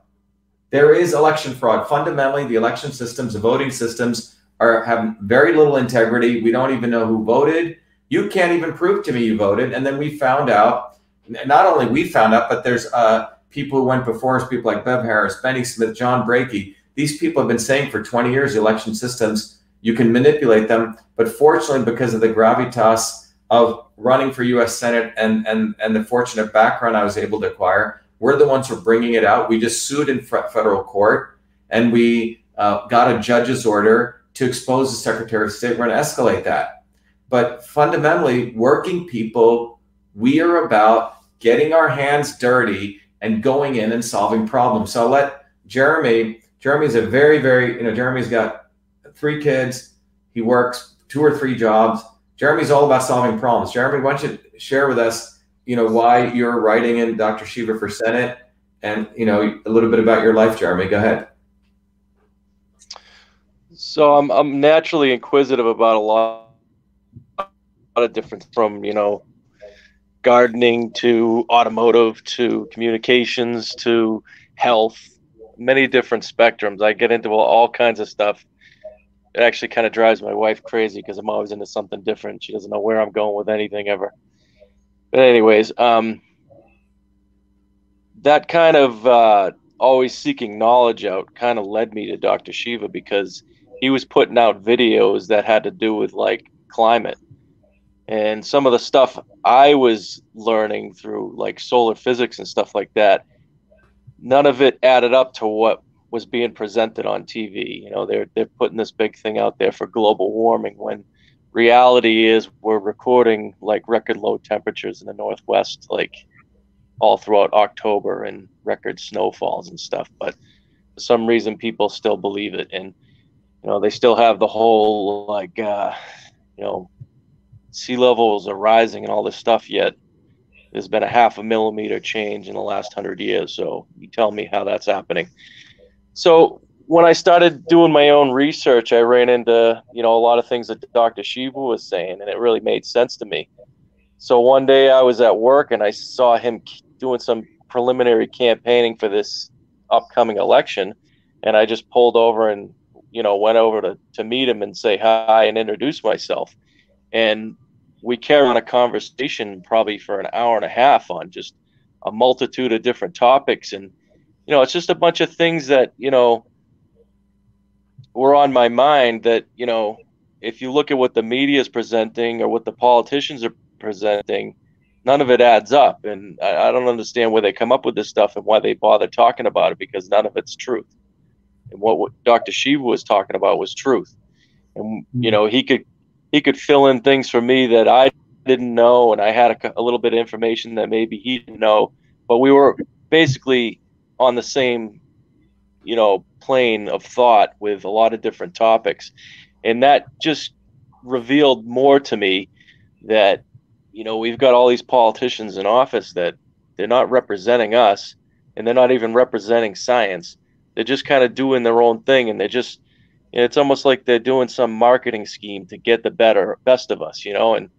There is election fraud. Fundamentally, the election systems, the voting systems are have very little integrity. We don't even know who voted. You can't even prove to me you voted. And then we found out, not only we found out, but there's uh, people who went before us, people like Bev Harris, Benny Smith, John Brakey. These people have been saying for 20 years election systems, you can manipulate them. But fortunately, because of the gravitas of running for US Senate and, and, and the fortunate background I was able to acquire, we're the ones who are bringing it out. We just sued in federal court and we uh, got a judge's order to expose the Secretary of State. We're going to escalate that. But fundamentally, working people, we are about getting our hands dirty and going in and solving problems. So I'll let Jeremy, Jeremy's a very, very, you know, Jeremy's got three kids. He works two or three jobs. Jeremy's all about solving problems. Jeremy, why don't you share with us, you know, why you're writing in Dr. Shiva for Senate and, you know, a little bit about your life, Jeremy. Go ahead. So I'm, I'm naturally inquisitive about a lot, a lot of different from, you know, gardening to automotive to communications to health, many different spectrums. I get into all kinds of stuff. It actually kind of drives my wife crazy because I'm always into something different. She doesn't know where I'm going with anything ever. But anyways, um, that kind of uh, always seeking knowledge out kind of led me to Dr. Shiva because he was putting out videos that had to do with like climate and some of the stuff I was learning through like solar physics and stuff like that, none of it added up to what was being presented on TV. You know, they're they're putting this big thing out there for global warming when reality is we're recording like record low temperatures in the northwest like all throughout October and record snowfalls and stuff. But for some reason people still believe it and you know, they still have the whole like uh, you know, sea levels are rising and all this stuff yet there's been a half a millimeter change in the last hundred years so you tell me how that's happening so when i started doing my own research i ran into you know a lot of things that dr shiva was saying and it really made sense to me. So one day i was at work and i saw him doing some preliminary campaigning for this upcoming election and i just pulled over and you know went over to, to meet him and say hi and introduce myself. And we carried on a conversation probably for an hour and a half on just a multitude of different topics. And you know it's just a bunch of things that you know were on my mind that you know if you look at what the media is presenting or what the politicians are presenting none of it adds up and I, I don't understand where they come up with this stuff and why they bother talking about it because none of it's truth and what, what dr shiva was talking about was truth and you hmm. know he could he could fill in things for me that I didn't know, and I had a, a, little bit of information that maybe he didn't know. But we were basically on the same, you know, plane of thought with a lot of different topics, and that just revealed more to me that you know we've got all these politicians in office that they're not representing us, and they're not even representing science. They're just kind of doing their own thing, and they're just it's almost like they're doing some marketing scheme to get the better best of us, you know, and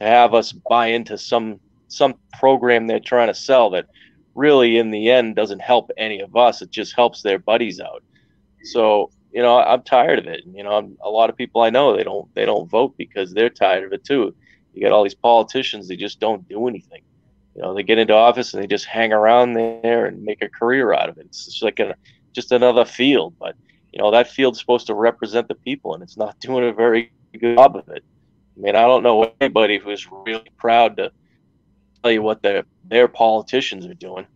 to have us buy into some some program they're trying to sell that really in the end doesn't help any of us. It just helps their buddies out. So, you know, I'm tired of it. You know, I'm, a lot of people I know they don't they don't vote because they're tired of it too. You got all these politicians they just don't do anything. You know, they get into office and they just hang around there and make a career out of it. It's just like a just another field, but you know that field's supposed to represent the people and it's not [laughs] doing a very good job of it i mean i don't know anybody who's really proud to you what their their politicians are doing.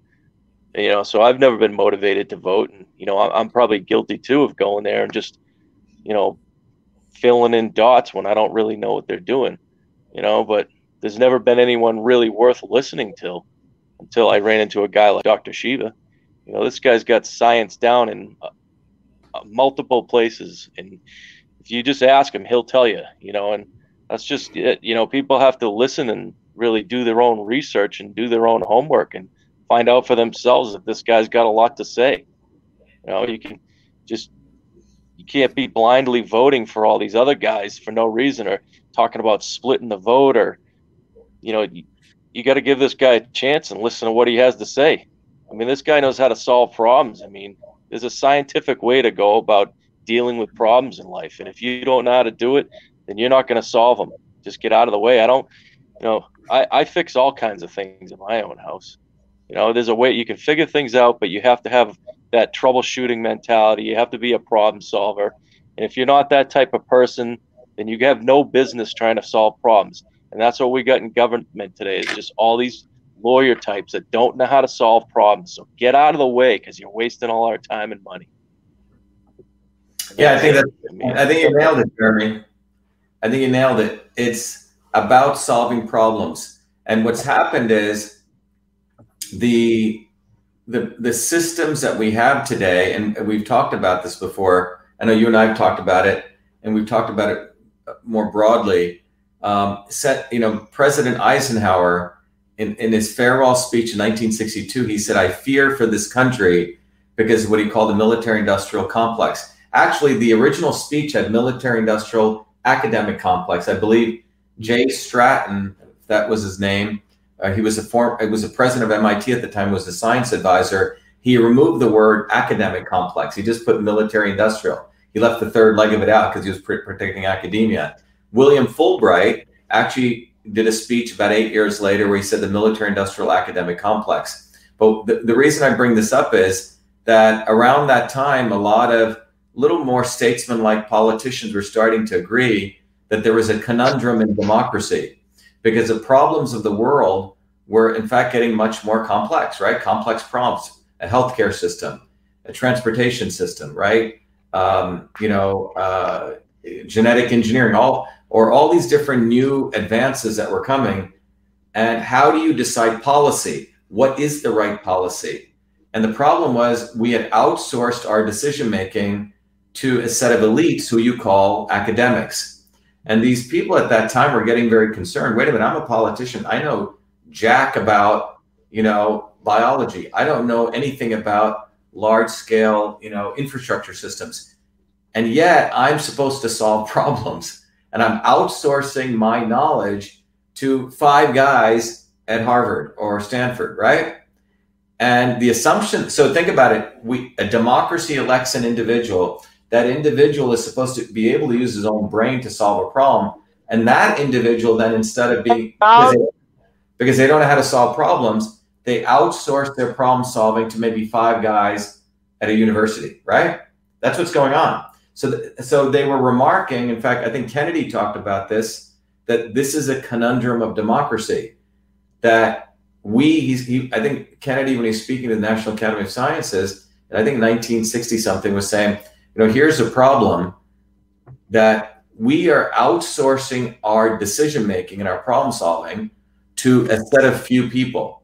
You know, so I've never been motivated to vote, and you know, I'm probably guilty too of going there and just, you know, filling in dots when I don't really know what they're doing. You know, but there's never been anyone really worth listening to until I ran into a guy like Dr. Shiva. You know, this guy's got science down in uh, uh, multiple places, and if you just ask him, he'll tell you. You know, and that's just it. You know, people have to listen and really do their own research and do their own homework and find out for themselves if this guy's got a lot to say. You know, you can just you can't be blindly voting for all these other guys for no reason or talking about splitting the vote or you know you, you got to give this guy a chance and listen to what he has to say. I mean, this guy knows how to solve problems. I mean, there's a scientific way to go about dealing with problems in life, and if you don't know how to do it, then you're not going to solve them. Just get out of the way. I don't, you know, I, I fix all kinds of things in my own house. You know, there's a way you can figure things out, but you have to have that troubleshooting mentality. You have to be a problem solver. And if you're not that type of person, then you have no business trying to solve problems. And that's what we got in government today is just all these lawyer types that don't know how to solve problems. So get out of the way because you're wasting all our time and money. Yeah, I think that I think you nailed it, Jeremy. I think you nailed it. It's about solving problems. And what's happened is the the the systems that we have today, and we've talked about this before. I know you and I have talked about it, and we've talked about it more broadly. Um, set, you know, President Eisenhower in, in his farewell speech in 1962, he said, "I fear for this country because of what he called the military-industrial complex." Actually, the original speech had military-industrial academic complex. I believe Jay Stratton, that was his name. Uh, he was a form. It was a president of MIT at the time. Was a science advisor. He removed the word academic complex. He just put military industrial. He left the third leg of it out because he was protecting academia. William Fulbright actually did a speech about eight years later where he said the military industrial academic complex. But the, the reason I bring this up is that around that time, a lot of little more statesman-like politicians were starting to agree that there was a conundrum in democracy because the problems of the world were in fact getting much more complex, right? Complex problems, a healthcare system, a transportation system, right? Um, you know, uh, genetic engineering, all or all these different new advances that were coming. And how do you decide policy? What is the right policy? And the problem was we had outsourced our decision making to a set of elites who you call academics. And these people at that time were getting very concerned. Wait a minute, I'm a politician. I know jack about, you know, biology. I don't know anything about large scale, you know, infrastructure systems. And yet I'm supposed to solve [laughs] problems. And I'm outsourcing my knowledge to five guys at Harvard or Stanford, right? And the assumption, so think about it, we a democracy elects an individual that individual is supposed to be able to use his own brain to solve a problem. And that individual then, instead of being, because they, because they don't know how to solve problems, they outsource their problem solving to maybe five guys at a university, right? That's what's going on. So, th- so they were remarking, in fact, I think Kennedy talked about this, that this is a conundrum of democracy, that we, he's, he, I think Kennedy, when he's speaking to the National Academy of Sciences, and I think 1960 something was saying, you know, here's a problem that we are outsourcing our decision making and our problem solving to a set of few people.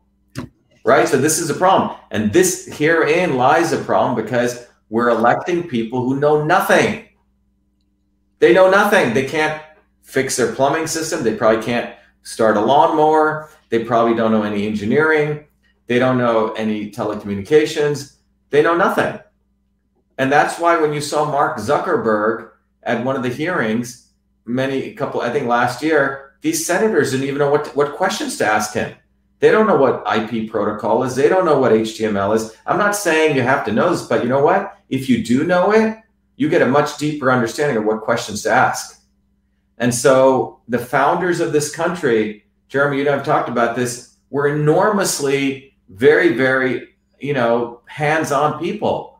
Right? So this is a problem. And this herein lies a problem because we're electing people who know nothing. They know nothing. They can't fix their plumbing system. They probably can't start a lawnmower. They probably don't know any engineering. They don't know any telecommunications. They know nothing. And that's why when you saw Mark Zuckerberg at one of the hearings, many a couple, I think last year, these senators didn't even know what what questions to ask him. They don't know what IP protocol is. They don't know what HTML is. I'm not saying you have to know this, but you know what? If you do know it, you get a much deeper understanding of what questions to ask. And so the founders of this country, Jeremy, you and I have talked about this, were enormously, very, very, you know, hands-on people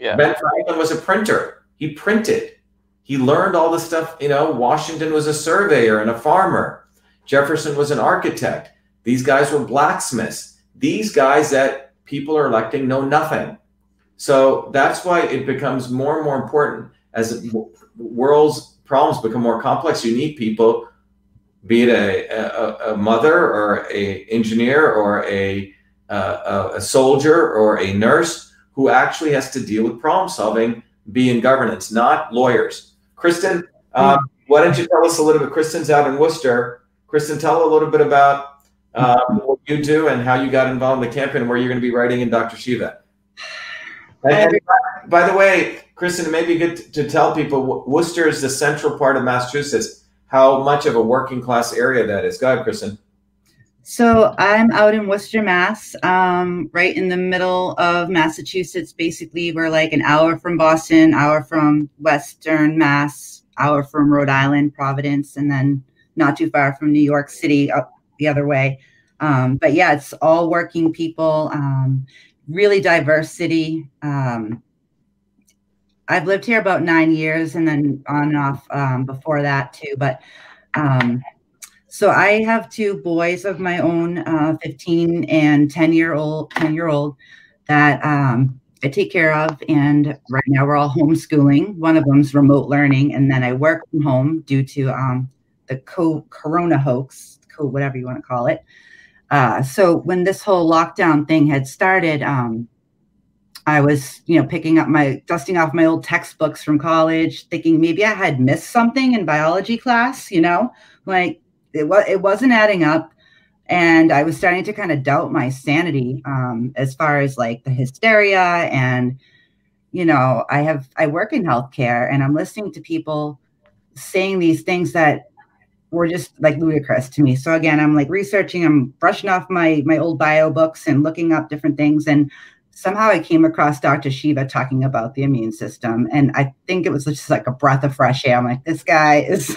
yeah. Ben Franklin was a printer. He printed. He learned all the stuff. You know, Washington was a surveyor and a farmer. Jefferson was an architect. These guys were blacksmiths. These guys that people are electing know nothing. So that's why it becomes more and more important as the world's problems become more complex. You need people, be it a, a, a mother or a engineer or a, uh, a, a soldier or a nurse who actually has to deal with problem solving, be in governance, not lawyers. Kristen, um, why don't you tell us a little bit? Kristen's out in Worcester. Kristen, tell a little bit about um, what you do and how you got involved in the campaign and where you're going to be writing in Dr. Shiva. And, and by the way, Kristen, it may be good to, to tell people Worcester is the central part of Massachusetts. How much of a working class area that is? Go ahead, Kristen. So I'm out in Worcester, Mass, um, right in the middle of Massachusetts. Basically, we're like an hour from Boston, hour from Western Mass, hour from Rhode Island, Providence, and then not too far from New York City up the other way. Um, but yeah, it's all working people, um, really diverse city. Um, I've lived here about nine years and then on and off um, before that too. But um, so I have two boys of my own, uh, 15 and 10 year old, 10 year old that um, I take care of. And right now we're all homeschooling. One of them's remote learning. And then I work from home due to um, the co- corona hoax, co- whatever you want to call it. Uh, so when this whole lockdown thing had started, um, I was, you know, picking up my dusting off my old textbooks from college, thinking maybe I had missed something in biology class, you know, like it was it wasn't adding up. And I was starting to kind of doubt my sanity um, as far as like the hysteria and you know, I have I work in healthcare and I'm listening to people saying these things that were just like ludicrous to me. So again, I'm like researching, I'm brushing off my my old bio books and looking up different things and somehow I came across Dr. Shiva talking about the immune system. And I think it was just like a breath of fresh air. I'm like, this guy is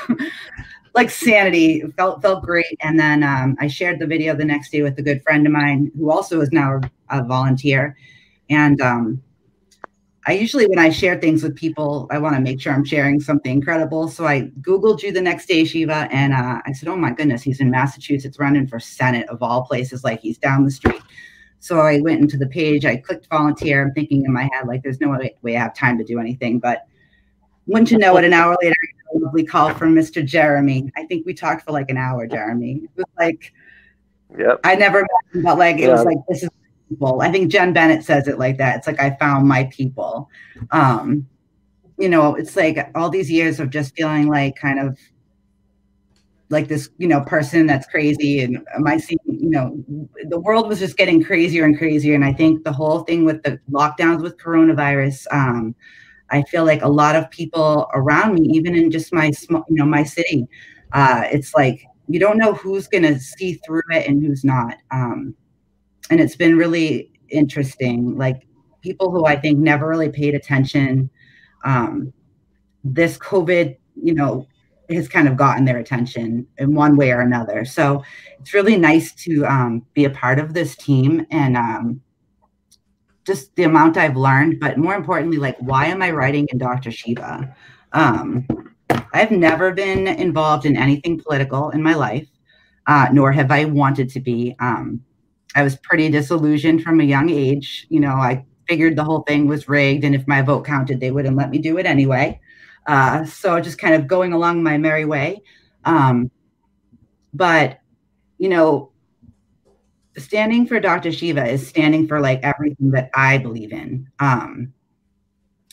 like sanity. It felt felt great. And then um, I shared the video the next day with a good friend of mine who also is now a volunteer. And um, I usually, when I share things with people, I want to make sure I'm sharing something incredible. So I Googled you the next day, Shiva, and uh, I said, Oh my goodness, he's in Massachusetts running for Senate of all places. Like he's down the street. So I went into the page, I clicked volunteer. I'm thinking in my head, like, there's no way, way I have time to do anything. But wouldn't you know it, an hour later, lovely call from Mr. Jeremy. I think we talked for like an hour, Jeremy. It was like, yep. I never met him, but like, it yeah. was like, this is people. I think Jen Bennett says it like that. It's like, I found my people. Um, you know, it's like all these years of just feeling like kind of like this, you know, person that's crazy. And am I seeing, you know, the world was just getting crazier and crazier. And I think the whole thing with the lockdowns with coronavirus, um, I feel like a lot of people around me, even in just my small, you know, my city, uh, it's like you don't know who's going to see through it and who's not. Um, and it's been really interesting. Like people who I think never really paid attention. Um, this COVID, you know, has kind of gotten their attention in one way or another. So it's really nice to um, be a part of this team and um, just the amount I've learned, but more importantly, like, why am I writing in Dr. Shiva? Um, I've never been involved in anything political in my life, uh, nor have I wanted to be. Um, I was pretty disillusioned from a young age. You know, I figured the whole thing was rigged, and if my vote counted, they wouldn't let me do it anyway. Uh, so just kind of going along my merry way. Um, but, you know, standing for Dr. Shiva is standing for like everything that I believe in. Um,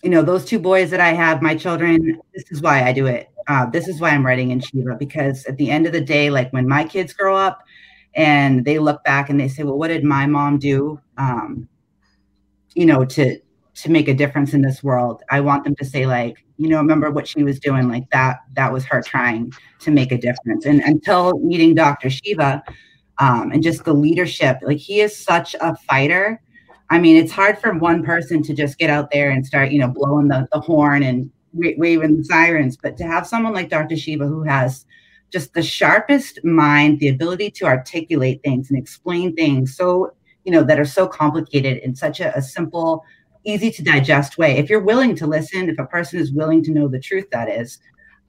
you know, those two boys that I have, my children, this is why I do it. Uh, this is why I'm writing in Shiva because at the end of the day, like when my kids grow up and they look back and they say, well, what did my mom do? Um, you know, to to make a difference in this world. I want them to say like, you know, remember what she was doing like that. That was her trying to make a difference. And until meeting Dr. Shiva um, and just the leadership, like he is such a fighter. I mean, it's hard for one person to just get out there and start, you know, blowing the, the horn and waving the sirens, but to have someone like Dr. Shiva who has just the sharpest mind, the ability to articulate things and explain things so, you know, that are so complicated in such a, a simple, easy to digest way. If you're willing to listen, if a person is willing to know the truth, that is,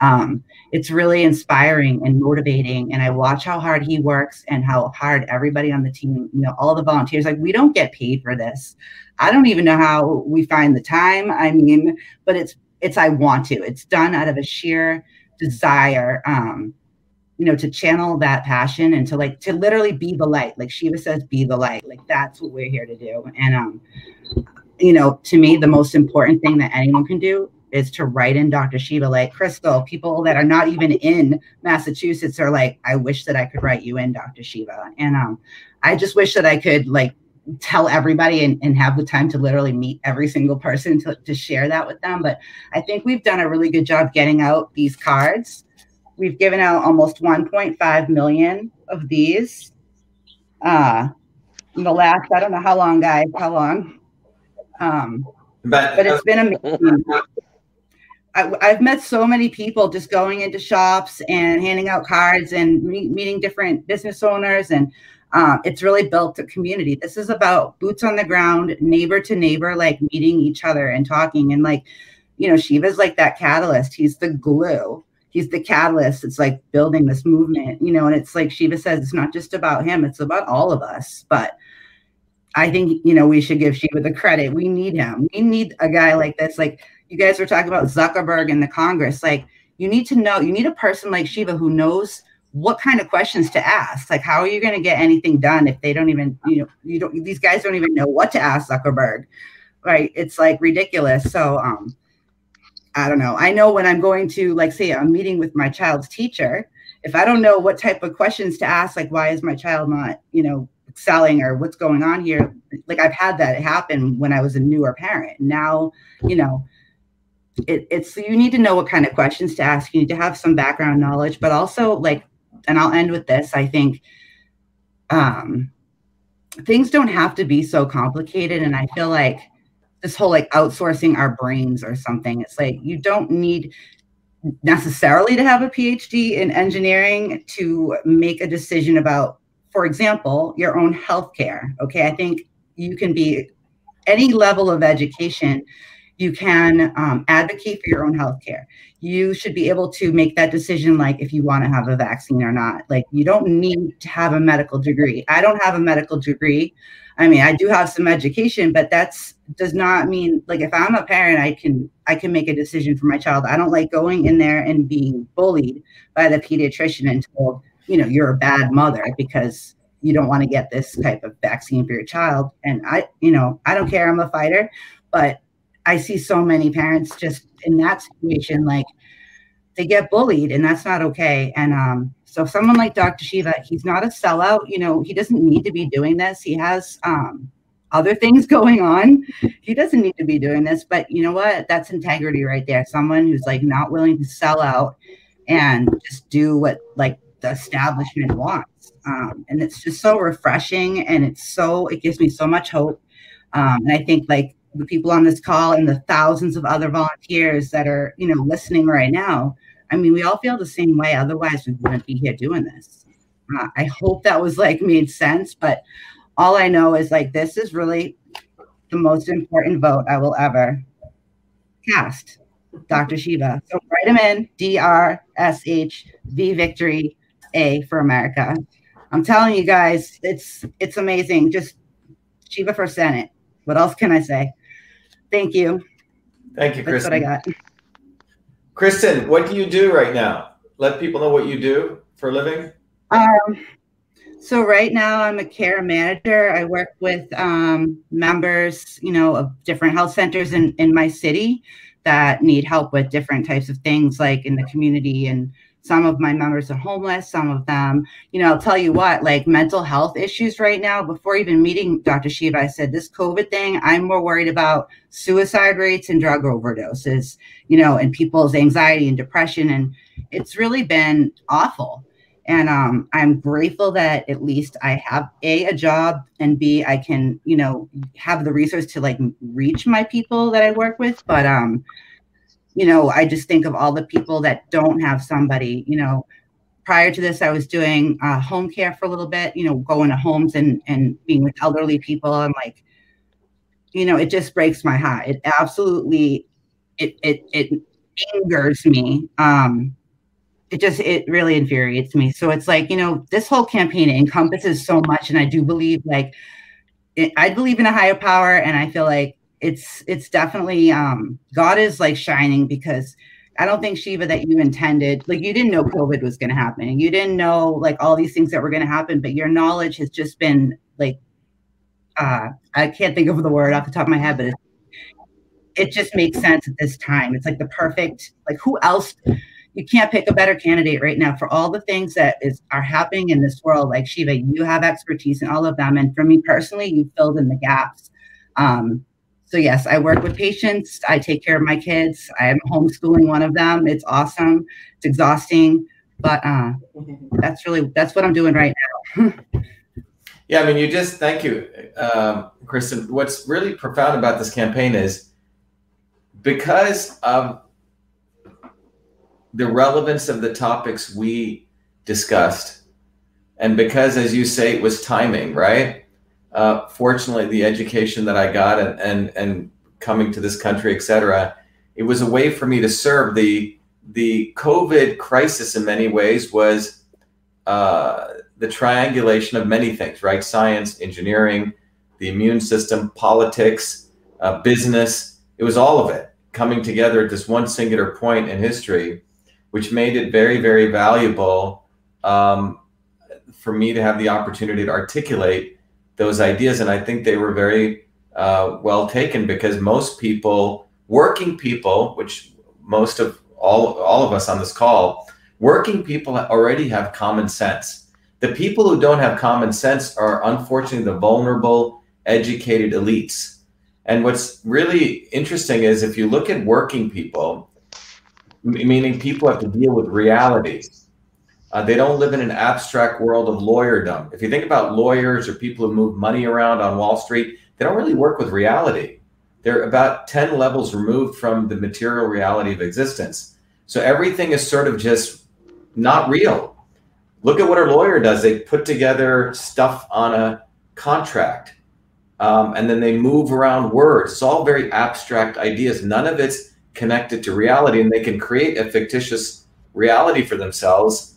Um, it's really inspiring and motivating. And I watch how hard he works and how hard everybody on the team, you know, all the volunteers, like we don't get paid for this. I don't even know how we find the time. I mean, but it's it's I want to. It's done out of a sheer desire, um, you know, to channel that passion and to like to literally be the light. Like Shiva says, be the light. Like that's what we're here to do. And um, you know, to me, the most important thing that anyone can do is to write in Dr. Shiva. Like Crystal, people that are not even in Massachusetts are like, I wish that I could write you in, Dr. Shiva. And um, I just wish that I could like tell everybody and, and have the time to literally meet every single person to, to share that with them. But I think we've done a really good job getting out these cards. We've given out almost 1.5 million of these. Uh, in the last, I don't know how long, guys, how long. Um, but, but it's been amazing. I, have met so many people just going into shops and handing out cards and meet, meeting different business owners and uh, it's really built a community. This is about boots on the ground, neighbor to neighbor, like meeting each other and talking. And like, you know, Shiva's like that catalyst. He's the glue. He's the catalyst. It's like building this movement, you know. And it's like Shiva says, it's not just about him; it's about all of us. But I think you know we should give Shiva the credit. We need him. We need a guy like this. Like you guys were talking about Zuckerberg in the Congress. Like you need to know. You need a person like Shiva who knows what kind of questions to ask. Like, how are you going to get anything done if they don't even, you know, you don't, these guys don't even know what to ask Zuckerberg, right? It's like ridiculous. So, um, I don't know. I know when I'm going to, like, say, I'm meeting with my child's teacher, if I don't know what type of questions to ask, like, why is my child not, you know, excelling or what's going on here? Like, I've had that happen when I was a newer parent. Now, you know, it, it's you need to know what kind of questions to ask. You need to have some background knowledge, but also like and I'll end with this. I think um, things don't have to be so complicated. And I feel like this whole like outsourcing our brains or something, it's like you don't need necessarily to have a PhD in engineering to make a decision about, for example, your own healthcare. Okay. I think you can be any level of education you can um, advocate for your own healthcare. You should be able to make that decision, like if you want to have a vaccine or not. Like you don't need to have a medical degree. I don't have a medical degree. I mean, I do have some education, but that's does not mean like if I'm a parent, I can I can make a decision for my child. I don't like going in there and being bullied by the pediatrician and told, you know, you're a bad mother because you don't want to get this type of vaccine for your child. And I, you know, I don't care. I'm a fighter, but I see so many parents just in that situation, like they get bullied, and that's not okay. And um, so, someone like Dr. Shiva, he's not a sellout. You know, he doesn't need to be doing this. He has um, other things [laughs] going on. He doesn't need to be doing this. But you know what? That's integrity right there. Someone who's like not willing to sell out and just do what like the establishment wants. Um, and it's just so refreshing, and it's so it gives me so much hope. Um, and I think like the people on this call and the thousands of other volunteers that are, you know, listening right now. I mean, we all feel the same way. Otherwise, we wouldn't be here doing this. Uh, I hope that was like made sense, but all I know is like this is really the most important vote I will ever cast. Dr. Shiva. So write him in D R S H V victory A for America. I'm telling you guys, it's it's amazing. Just Shiva for Senate. What else can I say? Thank you. Thank you, Kristen. That's what I got. Kristen, what do you do right now? Let people know what you do for a living. Um, so right now I'm a care manager. I work with um, members, you know, of different health centers in, in my city that need help with different types of things like in the community and some of my members are homeless some of them you know i'll tell you what like mental health issues right now before even meeting dr shiva i said this covid thing i'm more worried about suicide rates and drug overdoses you know and people's anxiety and depression and it's really been awful. And um, i'm grateful that at least i have a a job and b i can you know have the resource to like reach my people that i work with but um you know, I just think of all the people that don't have somebody, you know, prior to this, I was doing uh, home care for a little bit, you know, going to homes and, and being with elderly people. And like, you know, it just breaks my heart. It absolutely, it, it, it, angers me. Um, it just it really infuriates me. So it's like you know this whole campaign encompasses so much, and I do believe like it, I believe in a higher power, and I feel like it's it's definitely um, God is like shining because I don't think Shiva that you intended like you didn't know COVID was going to happen, you didn't know like all these things that were going to happen, but your knowledge has just been like uh, I can't think of the word off the top of my head, but it, it just makes sense at this time. It's like the perfect like who else you can't pick a better candidate right now for all the things that is are happening in this world. Like Shiva, you have expertise in all of them, and for me personally, you filled in the gaps. Um, so yes, I work with patients. I take care of my kids. I am homeschooling one of them. It's awesome. It's exhausting, but uh, that's really that's what I'm doing right now. [laughs] yeah, I mean, you just thank you, um, Kristen. What's really profound about this campaign is because of the relevance of the topics we discussed, and because, as you say, it was timing, right? Uh, fortunately, the education that I got and, and and coming to this country, et cetera, it was a way for me to serve. the The COVID crisis, in many ways, was uh, the triangulation of many things, right? Science, engineering, the immune system, politics, uh, business. It was all of it coming together at this one singular point in history which made it very, very valuable um, for me to have the opportunity to articulate those ideas. And I think they were very uh, well taken because most people, working people, which most of all, all of us on this call, working people already have common sense. The people who don't have common sense are unfortunately the vulnerable, educated elites. And what's really interesting is if you look at working people, meaning people have to deal with reality. Uh, they don't live in an abstract world of lawyerdom. If you think about lawyers or people who move money around on Wall Street, they don't really work with reality. They're about 10 levels removed from the material reality of existence. So everything is sort of just not real. Look at what a lawyer does. They put together stuff on a contract um, and then they move around words. It's all very abstract ideas. None of it's connected to reality and they can create a fictitious reality for themselves.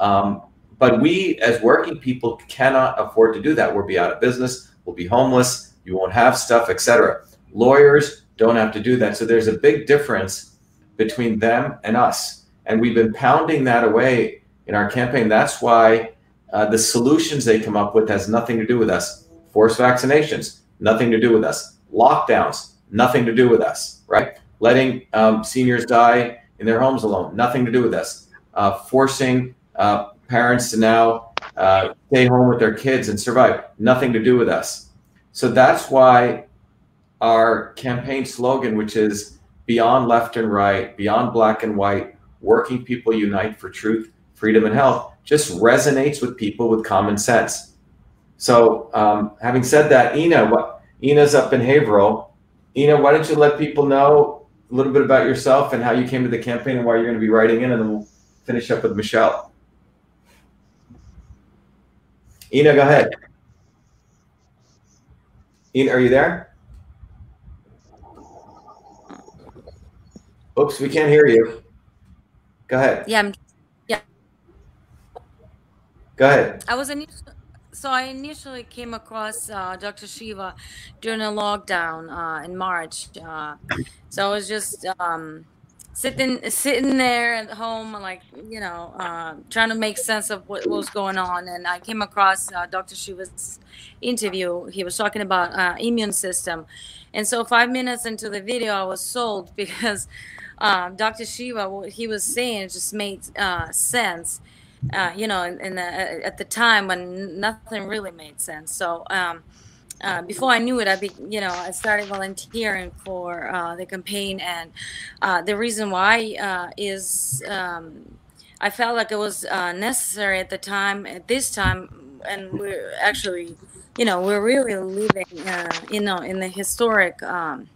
Um, but we, as working people, cannot afford to do that. We'll be out of business, we'll be homeless, you won't have stuff, etc. Lawyers don't have to do that. So there's a big difference between them and us. And we've been pounding that away in our campaign. That's why uh, the solutions they come up with has nothing to do with us. Forced vaccinations, nothing to do with us. Lockdowns, nothing to do with us, right? letting um, seniors die in their homes alone. Nothing to do with us. Uh, forcing uh, parents to now uh, stay home with their kids and survive. Nothing to do with us. So that's why our campaign slogan, which is beyond left and right, beyond black and white, working people unite for truth, freedom, and health, just resonates with people with common sense. So, um, having said that, Ina, what, Ina's up in Haverhill. Ina, why don't you let people know a little bit about yourself and how you came to the campaign and why you're going to be writing in, and then we'll finish up with Michelle. Ina, go ahead. Ina, are you there? Oops, we can't hear you. Go ahead. Yeah, I'm, yeah. Go ahead. I was initially so I initially came across uh, Dr. Shiva during a lockdown uh, in March. Uh, so I was just um, sitting sitting there at home, like you know, uh, trying to make sense of what, was going on. And I came across uh, Dr. Shiva's interview. He was talking about uh, immune system, and so five minutes into the video, I was sold [laughs] because Dr. Shiva, what he was saying, just made sense uh, you know, in, in the, uh, at the time when nothing really made sense. So um, uh, before I knew it, I be, you know, I started volunteering for uh, the campaign, and uh, the reason why uh, is um, I felt like it was necessary at the time. At this time, and we're actually, you know, we're really living, you know, in the historic. Um,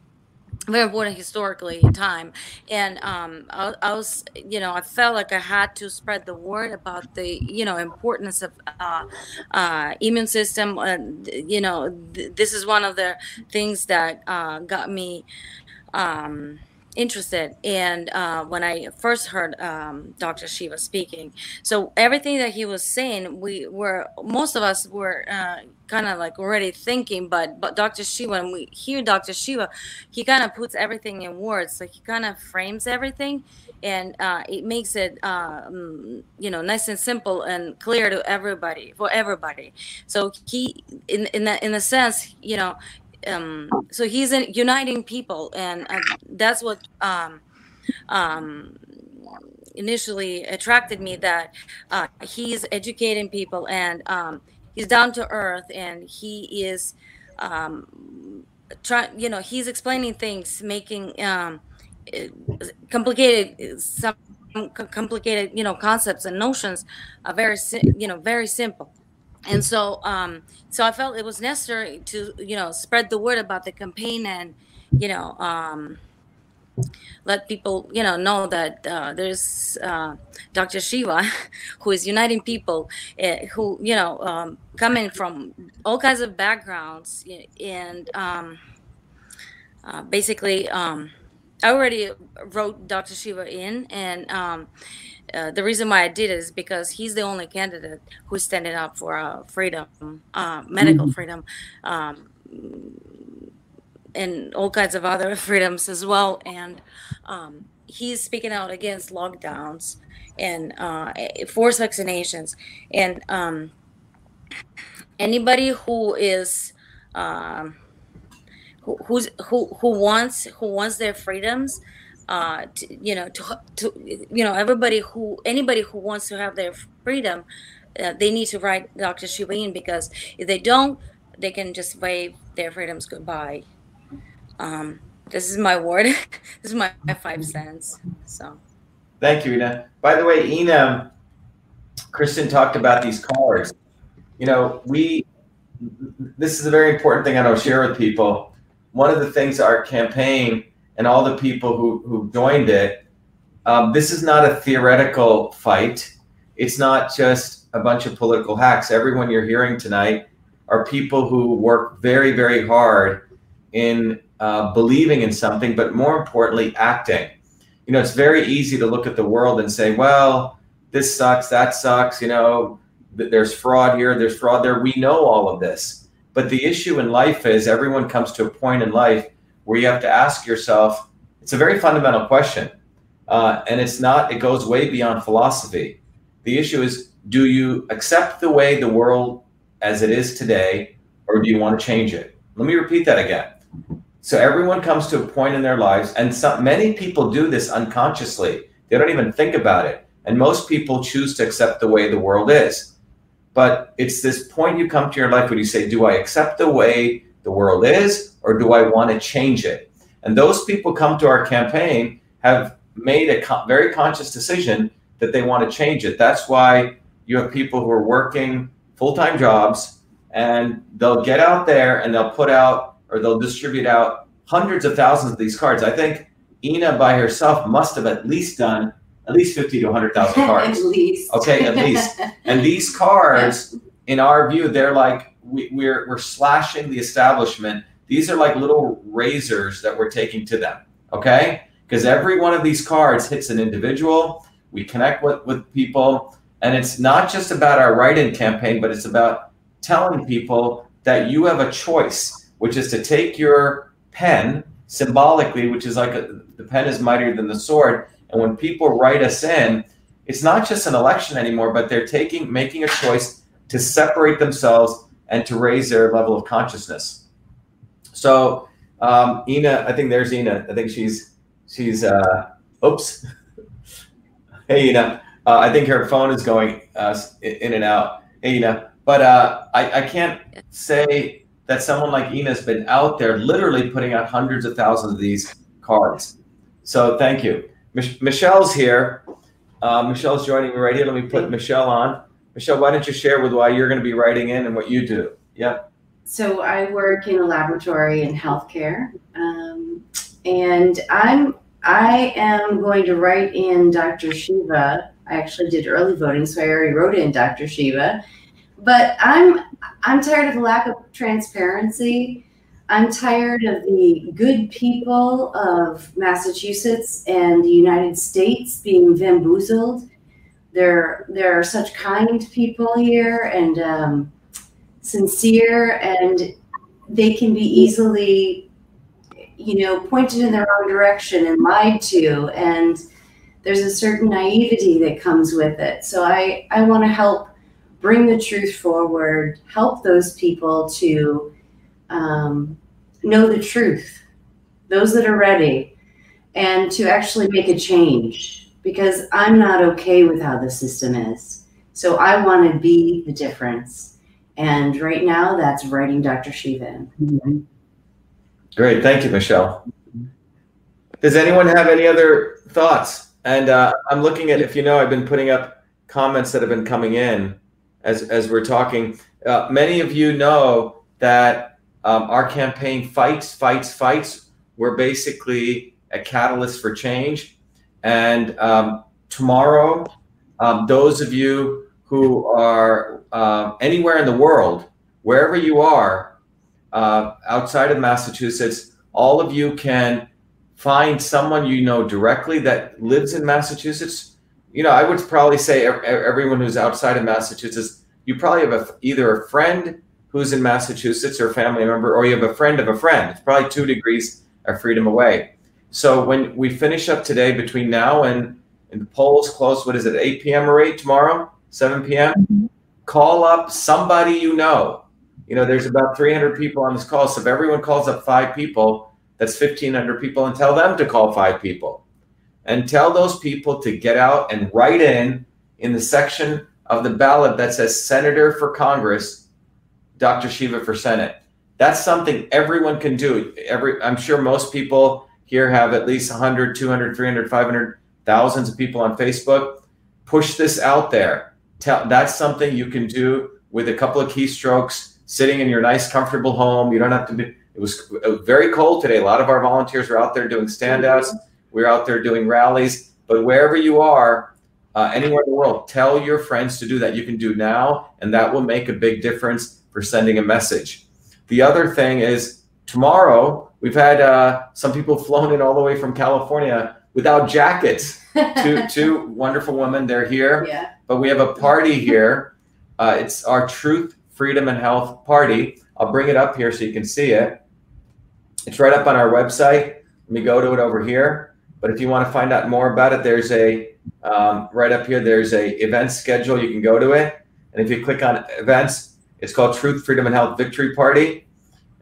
important historically in time. And um, I, I, was you know i felt like i had to spread the word about the you know importance of uh, uh, immune system. And you know th- this is one of the things that uh, got me um, interested in uh, when I first heard um, Dr. Shiva speaking. So everything that he was saying, we were most of us were uh, kind of like already thinking, but but Dr. Shiva, when we hear Dr. Shiva, he kind of puts everything in words. Like he kind of frames everything, and uh, it makes it um, you know nice and simple and clear to everybody for everybody. So he in in the, in a sense, you know, um, so he's in, uniting people, and uh, that's what um, um, initially attracted me. That uh, he's educating people, and um, he's down to earth, and he is um, trying. You know, he's explaining things, making um, complicated some complicated you know concepts and notions are very you know very simple and so um so i felt it was necessary to you know spread the word about the campaign and you know um let people you know know that uh, there's uh, dr shiva [laughs] who is uniting people uh, who you know um, coming from all kinds of backgrounds and um, uh, basically um, i already wrote dr shiva in and um, uh, the reason why I did it is because he's the only candidate who's standing up for uh, freedom, uh, medical mm-hmm. freedom, um, and all kinds of other [laughs] freedoms as well. And um, he's speaking out against lockdowns and uh, forced vaccinations. And um, anybody who is um, who, who's who who wants who wants their freedoms uh, to, you know, to, to, you know, everybody who, anybody who wants to have their freedom, uh, they need to write Dr. Shiva because if they don't, they can just wave their freedoms goodbye. Um, this is my word. [laughs] this is my, five cents. So. Thank you, Ina. By the way, Ina, Kristen talked about these cards. You know, we, this is a very important thing I know share with people. One of the things our campaign and all the people who, who joined it, um, this is not a theoretical fight. It's not just a bunch of political hacks. Everyone you're hearing tonight are people who work very, very hard in uh, believing in something, but more importantly, acting. You know, it's very easy to look at the world and say, well, this sucks, that sucks, you know, there's fraud here, there's fraud there. We know all of this. But the issue in life is everyone comes to a point in life where you have to ask yourself it's a very fundamental question. Uh, and it's not, it goes way beyond philosophy. The issue is do you accept the way the world as it is today, or do you want to change it? Let me repeat that again. So everyone comes to a point in their lives, and some, many people do this unconsciously. They don't even think about it. And most people choose to accept the way the world is. But it's this point you come to your life when you say, Do I accept the way the world is, or do I want to change it? And those people come to our campaign have made a co- very conscious decision that they want to change it. That's why you have people who are working full time jobs and they'll get out there and they'll put out or they'll distribute out hundreds of thousands of these cards. I think Ina by herself must have at least done at least 50 to 100,000 [laughs] cards. at least. Okay, at least. and these [laughs] cards, in our view, they're like we, we're we're slashing the establishment. These are like little razors that we're taking to them. Okay, because every one of these cards hits an individual. We connect with with people, and it's not just about our write-in campaign, but it's about telling people that you have a choice, which is to take your pen symbolically, which is like a, the pen is mightier than the sword. And when people write us in, it's not just an election anymore, but they're taking making a choice to separate themselves and to raise their level of consciousness. So, um, Ina, I think there's Ina. I think she's she's uh, oops. [laughs] hey, Ina. Uh, I think her phone is going uh, in and out. Hey, Ina. But uh, I, I can't say that someone like Ina's been out there literally putting out hundreds of thousands of these cards. So thank you. Mich- Michelle's here. Uh, Michelle's joining me right here. Let me put Michelle on. Michelle, why don't you share with why you're going to be writing in and what you do? Yeah. So I work in a laboratory in healthcare, um, and I'm I am going to write in Dr. Shiva. I actually did early voting, so I already wrote in Dr. Shiva. But I'm I'm tired of the lack of transparency. I'm tired of the good people of Massachusetts and the United States being bamboozled. There, there are such kind people here and um, sincere, and they can be easily, you know, pointed in the wrong direction and lied to. And there's a certain naivety that comes with it. So I, I want to help bring the truth forward, help those people to um, know the truth, those that are ready, and to actually make a change because I'm not okay with how the system is. So I want to be the difference. And right now, that's writing Dr. Shiva. Great. Thank you, Michelle. Does anyone have any other thoughts? And uh, I'm looking at, if you know, I've been putting up comments that have been coming in as, as we're talking. Uh, many of you know that um, our campaign fights, fights, fights. We're basically a catalyst for change. And um, tomorrow, um, those of you who are uh, anywhere in the world, wherever you are, uh, outside of Massachusetts, all of you can find someone you know directly that lives in Massachusetts. You know, I would probably say everyone who's outside of Massachusetts, you probably have a, either a friend who's in Massachusetts or a family member, or you have a friend of a friend. It's probably two degrees of freedom away. So when we finish up today, between now and, and the polls close, what is it, 8 p.m. or 8 tomorrow, 7 p.m.? Mm-hmm. Call up somebody you know. You know, there's about 300 people on this call. So if everyone calls up five people, that's 1,500 people, and tell them to call five people. And tell those people to get out and write in in the section of the ballot that says Senator for Congress Dr. Shiva for Senate. That's something everyone can do. Every I'm sure most people here have at least 100, 200, 300, 500 thousands of people on Facebook. Push this out there. Tell that's something you can do with a couple of keystrokes sitting in your nice comfortable home. You don't have to be it was, very cold today. A lot of our volunteers were out there doing standouts. We are out there doing rallies. But wherever you are, uh, anywhere in the world, tell your friends to do that. You can do now, and that will make a big difference for sending a message. The other thing is tomorrow we've had uh, some people [laughs] flown in all the way from California without jackets. Two [laughs] two wonderful women. They're here. Yeah. But we have a party here. Uh, it's our Truth, Freedom, and Health party. I'll bring it up here so you can see it. It's right up on our website. Let me go to it over here. But if you want to find out more about it, there's a um, right up here. There's a event schedule. You can go to it, and if you click on events, it's called Truth, Freedom, and Health Victory Party,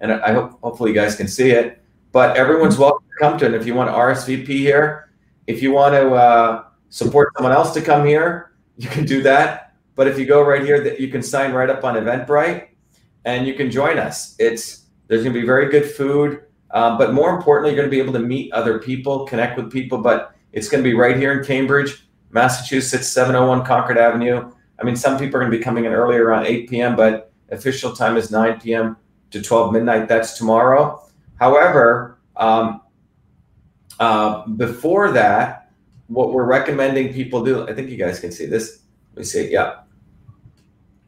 and I hope hopefully you guys can see it. But everyone's welcome to come to it. If you want to RSVP here, if you want to uh, support someone else to come here, you can do that. But if you go right here, that you can sign right up on Eventbrite, and you can join us. It's there's going to be very good food, um, but more importantly, you're going to be able to meet other people, connect with people. But it's going to be right here in Cambridge, Massachusetts, 701 Concord Avenue. I mean, some people are going to be coming in earlier around 8 p.m., but Official time is 9 p.m. to 12 midnight. That's tomorrow. However, um, uh, before that, what we're recommending people do, I think you guys can see this. Let me see. Yeah.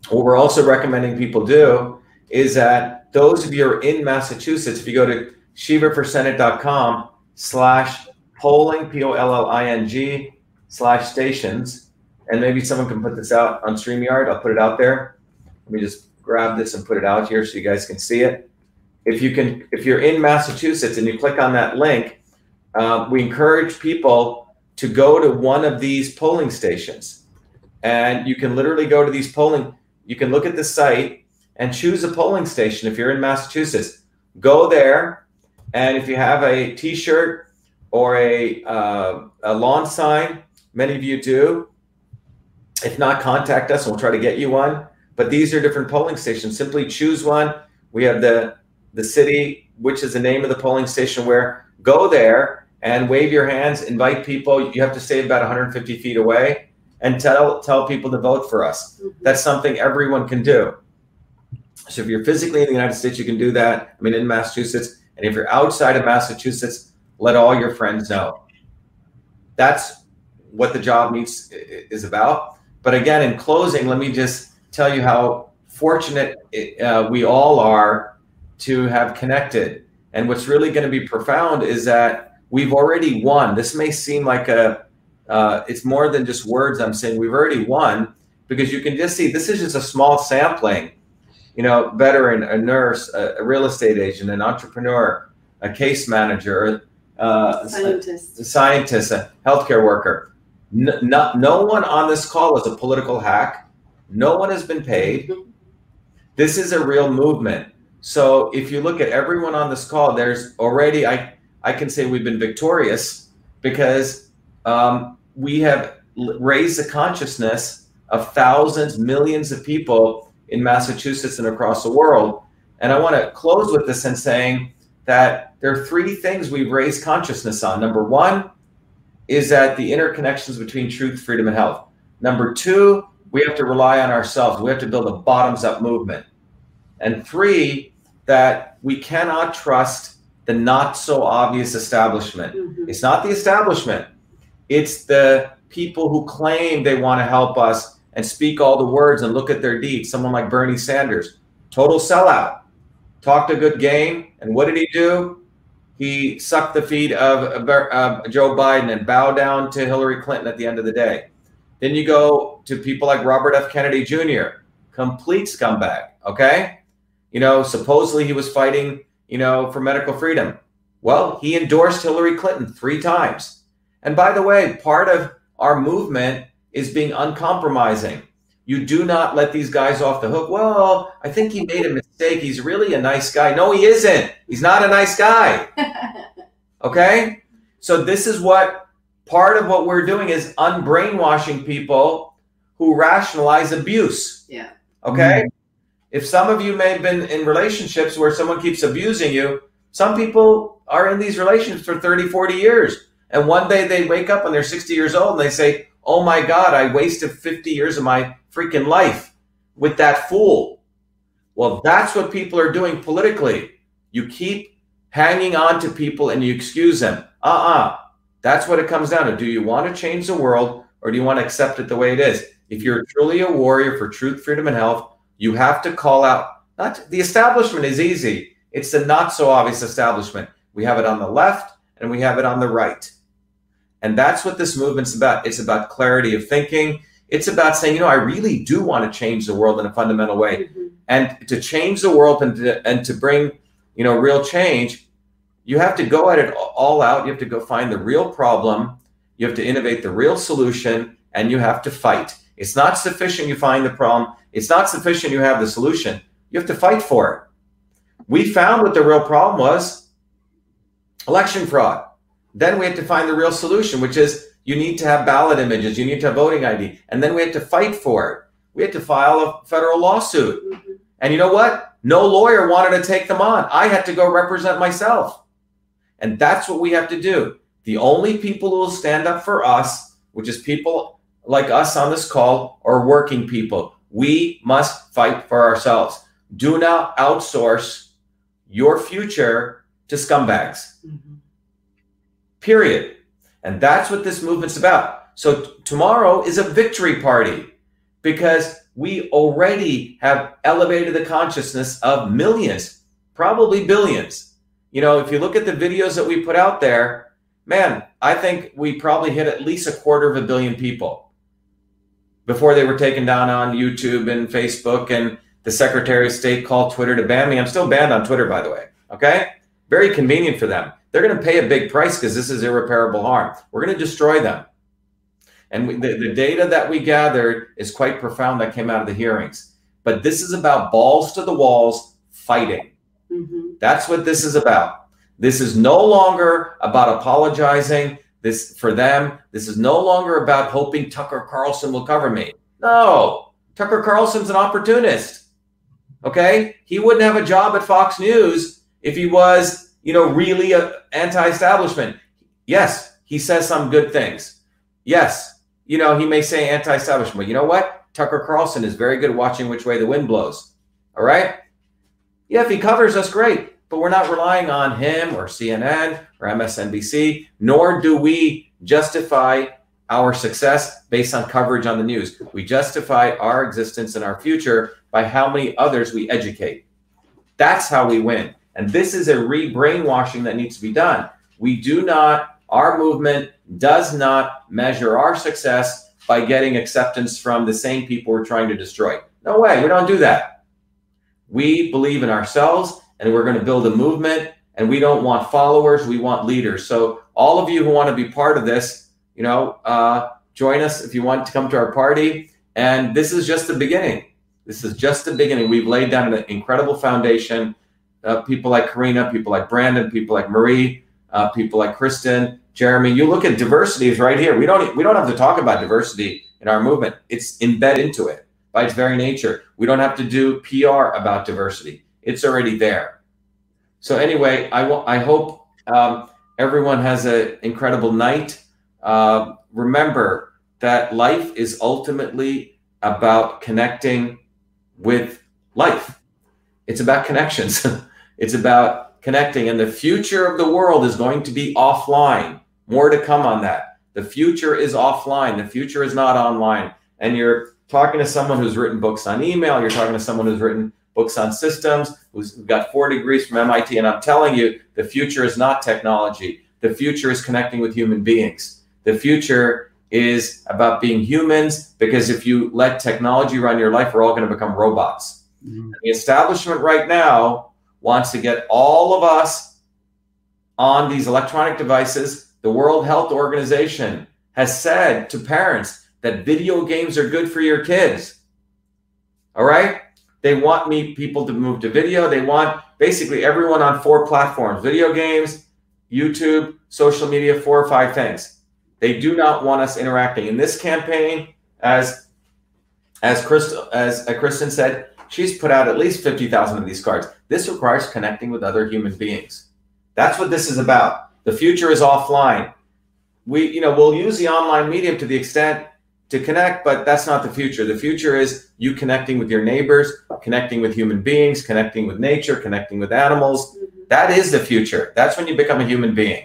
What we're also recommending people do is that those of you are in Massachusetts, if you go to shivaforsenate.com slash polling, P-O-L-L-I-N-G slash stations, and maybe someone can put this out on StreamYard. I'll put it out there. Let me just grab this and put it out here so you guys can see it. If you can, if you're in Massachusetts and you click on that link, uh, we encourage people to go to one of these polling stations. And you can literally go to these polling, you can look at the site and choose a polling station if you're in Massachusetts. Go there, and if you have a t shirt or a, uh, a lawn sign, many of you do. If not, contact us and we'll try to get you one. But these are different polling stations. Simply choose one. We have the the city, which is the name of the polling station. Where go there and wave your hands, invite people. You have to stay about 150 feet away, and tell tell people to vote for us. Mm-hmm. That's something everyone can do. So if you're physically in the United States, you can do that. I mean, in Massachusetts, and if you're outside of Massachusetts, let all your friends know. That's what the job needs is about. But again, in closing, let me just tell you how fortunate uh, we all are to have connected. And what's really going to be profound is that we've already won. This may seem like a, uh, it's more than just words I'm saying. We've already won because you can just see this is just a small sampling. You know, veteran, a nurse, a, a real estate agent, an entrepreneur, a case manager, uh, Scientist. a scientist, a healthcare worker. No, no, no one on this call is a political hack. No one has been paid. This is a real movement. So if you look at everyone on this call, there's already I I can say we've been victorious because um, we have raised the consciousness of thousands, millions of people in Massachusetts and across the world. And I want to close with this and saying that there are three things we've raised consciousness on. Number one is that the interconnections between truth, freedom, and health. Number two, we have to rely on ourselves. We have to build a bottoms up movement. And three, that we cannot trust the not so obvious establishment. Mhm. It's not the establishment, it's the people who claim they want to help us and speak all the words and look at their deeds. Someone like Bernie Sanders, total sellout, talked a good game. And what did he do? He sucked the feet of uh, Joe Biden and bowed down to Hillary Clinton at the end of the day. Then you go to people like Robert F. Kennedy Jr., complete scumbag. Okay. You know, supposedly he was fighting, you know, for medical freedom. Well, he endorsed Hillary Clinton three times. And by the way, part of our movement is being uncompromising. You do not let these guys off the hook. Well, I think he made a mistake. He's really a nice guy. No, he isn't. He's not a nice guy. [laughs] Okay? So this is what part of what we're doing is unbrainwashing people who rationalize abuse. Yeah. Okay? Mm. If some of you may have been in relationships where someone keeps abusing you, some people are in these relationships for 30, 40 years. And one day they wake up when they're 60 years old and they say, Oh my God, I wasted 50 years of my freaking life with that fool. Well, that's what people are doing politically. You keep hanging on to people and you excuse them. Uh uh That's what it comes down to. Do you want to change the world or do you want to accept it the way it is? If you're truly a warrior for truth, freedom, and health, you have to call out. Not the establishment is easy. It's the not so obvious establishment. We have it on the left and we have it on the right. And that's what this movement's about. It's about clarity of thinking. It's about saying, you know, I really do want to change the world in a fundamental way. Mhm. And to change the world and to, and to bring, you know, real change, you have to go at it all out. You have to go find the real problem. You have to innovate the real solution and you have to fight. It's not sufficient you find the problem. It's not sufficient you have the solution. You have to fight for it. We found what the real problem was election fraud. Then we had to find the real solution, which is you need to have ballot images, you need to have voting ID, and then we had to fight for it. We had to file a federal lawsuit. And you know what? No lawyer wanted to take them on. I had to go represent myself. And that's what we have to do. The only people who will stand up for us, which is people like us on this call, are working people. We must fight for ourselves. Do not outsource your future to scumbags Mhm. period. And that's what this movement's about. So t- tomorrow is a victory party because we already have elevated the consciousness of millions, probably billions. You know, if you look at the videos that we put out there, man, I think we probably hit at least a quarter of a billion people before they were taken down on YouTube and Facebook and the Secretary of State called Twitter to ban me. I'm still banned on Twitter, by the way. Okay? Very convenient for them. They're going to pay a big price because this is irreparable harm. We're going to destroy them. And we, the, the data that we gathered is quite profound that came out of the hearings. But this is about balls to the walls fighting. Mhm. That's what this is about. This is no longer about apologizing this for them. This is no longer about hoping Tucker Carlson will cover me. No, Tucker Carlson's an opportunist. Okay, he wouldn't have a job at Fox News if he was, you know, really a anti-establishment. Yes, he says some good things. Yes, you know, he may say anti-establishment, but you know what? Tucker Carlson is very good at watching which way the wind blows. All right. Yeah, if he covers us, great. But we're not relying on him or CNN or MSNBC, nor do we justify our success based on coverage on the news. We justify our existence and our future by how many others we educate. That's how we win. And this is a re brainwashing that needs to be done. We do not, our movement does not measure our success by getting acceptance from the same people we're trying to destroy. No way, we don't do that. We believe in ourselves and we're going to build a movement and we don't want followers, we want leaders. So, all of you who want to be part of this, you know, uh, join us if you want to come to our party. And this is just the beginning. This is just the beginning. We've laid down an incredible foundation. Uh, people like Karina, people like Brandon, people like Marie, uh, people like Kristen, Jeremy. You look at diversity is right here. We don't we don't have to talk about diversity in our movement. It's embedded into it by its very nature. We don't have to do PR about diversity. It's already there. So anyway, I, I hope um, everyone has an incredible night. Uh, remember that life is ultimately about connecting with life. It's about connections. [laughs] it's about connecting, and the future of the world is going to be offline. More to come on that. The future is offline. The future is not online. And you're talking to someone who's written books on email. You're talking to someone who's written books on systems, who's got four degrees from MIT. And I'm telling you, the future is not technology. The future is connecting with human beings. The future is about being humans because if you let technology run your life, we're all going to become robots. Mm-hmm. The establishment right now wants to get all of us on these electronic devices. The World Health Organization has said to parents that video games are good for your kids. All right? They want me people to move to video. They want basically everyone on four platforms: video games, YouTube, social media, four or five things. They do not want us interacting. In this campaign, as as Crystal as Kristen said, she's put out at least 50,000 of these cards. This requires connecting with other human beings. That's what this is about. The future is offline. We, you know, we'll use the online medium to the extent to connect, but that's not the future. The future is you connecting with your neighbors, connecting with human beings, connecting with nature, connecting with animals. Mm-hmm. That is the future. That's when you become a human being.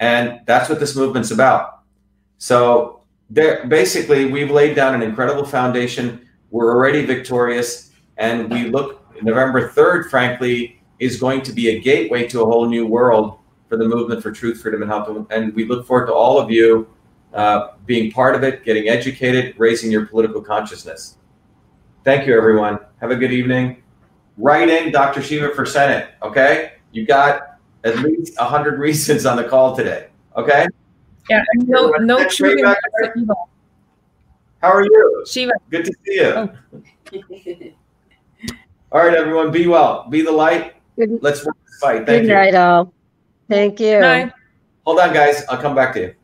And that's what this movement's about. So there basically we've laid down an incredible foundation. We're already victorious and we look November 3rd frankly is going to be a gateway to a whole new world for the movement for truth, freedom and health and we look forward to all of you uh, being part of it, getting educated, raising your political consciousness. Thank you, everyone. Have a good evening. Write in Dr. Shiva for Senate, okay? You got at least 100 [laughs] reasons on the call today, okay? Yeah, no, no true How are you? Shiva. Good to see you. Oh. [laughs] all right, everyone, be well. Be the light. Good. Let's work this fight. Thank good you. night, all. Thank you. Bye. Hold on, guys. I'll come back to you.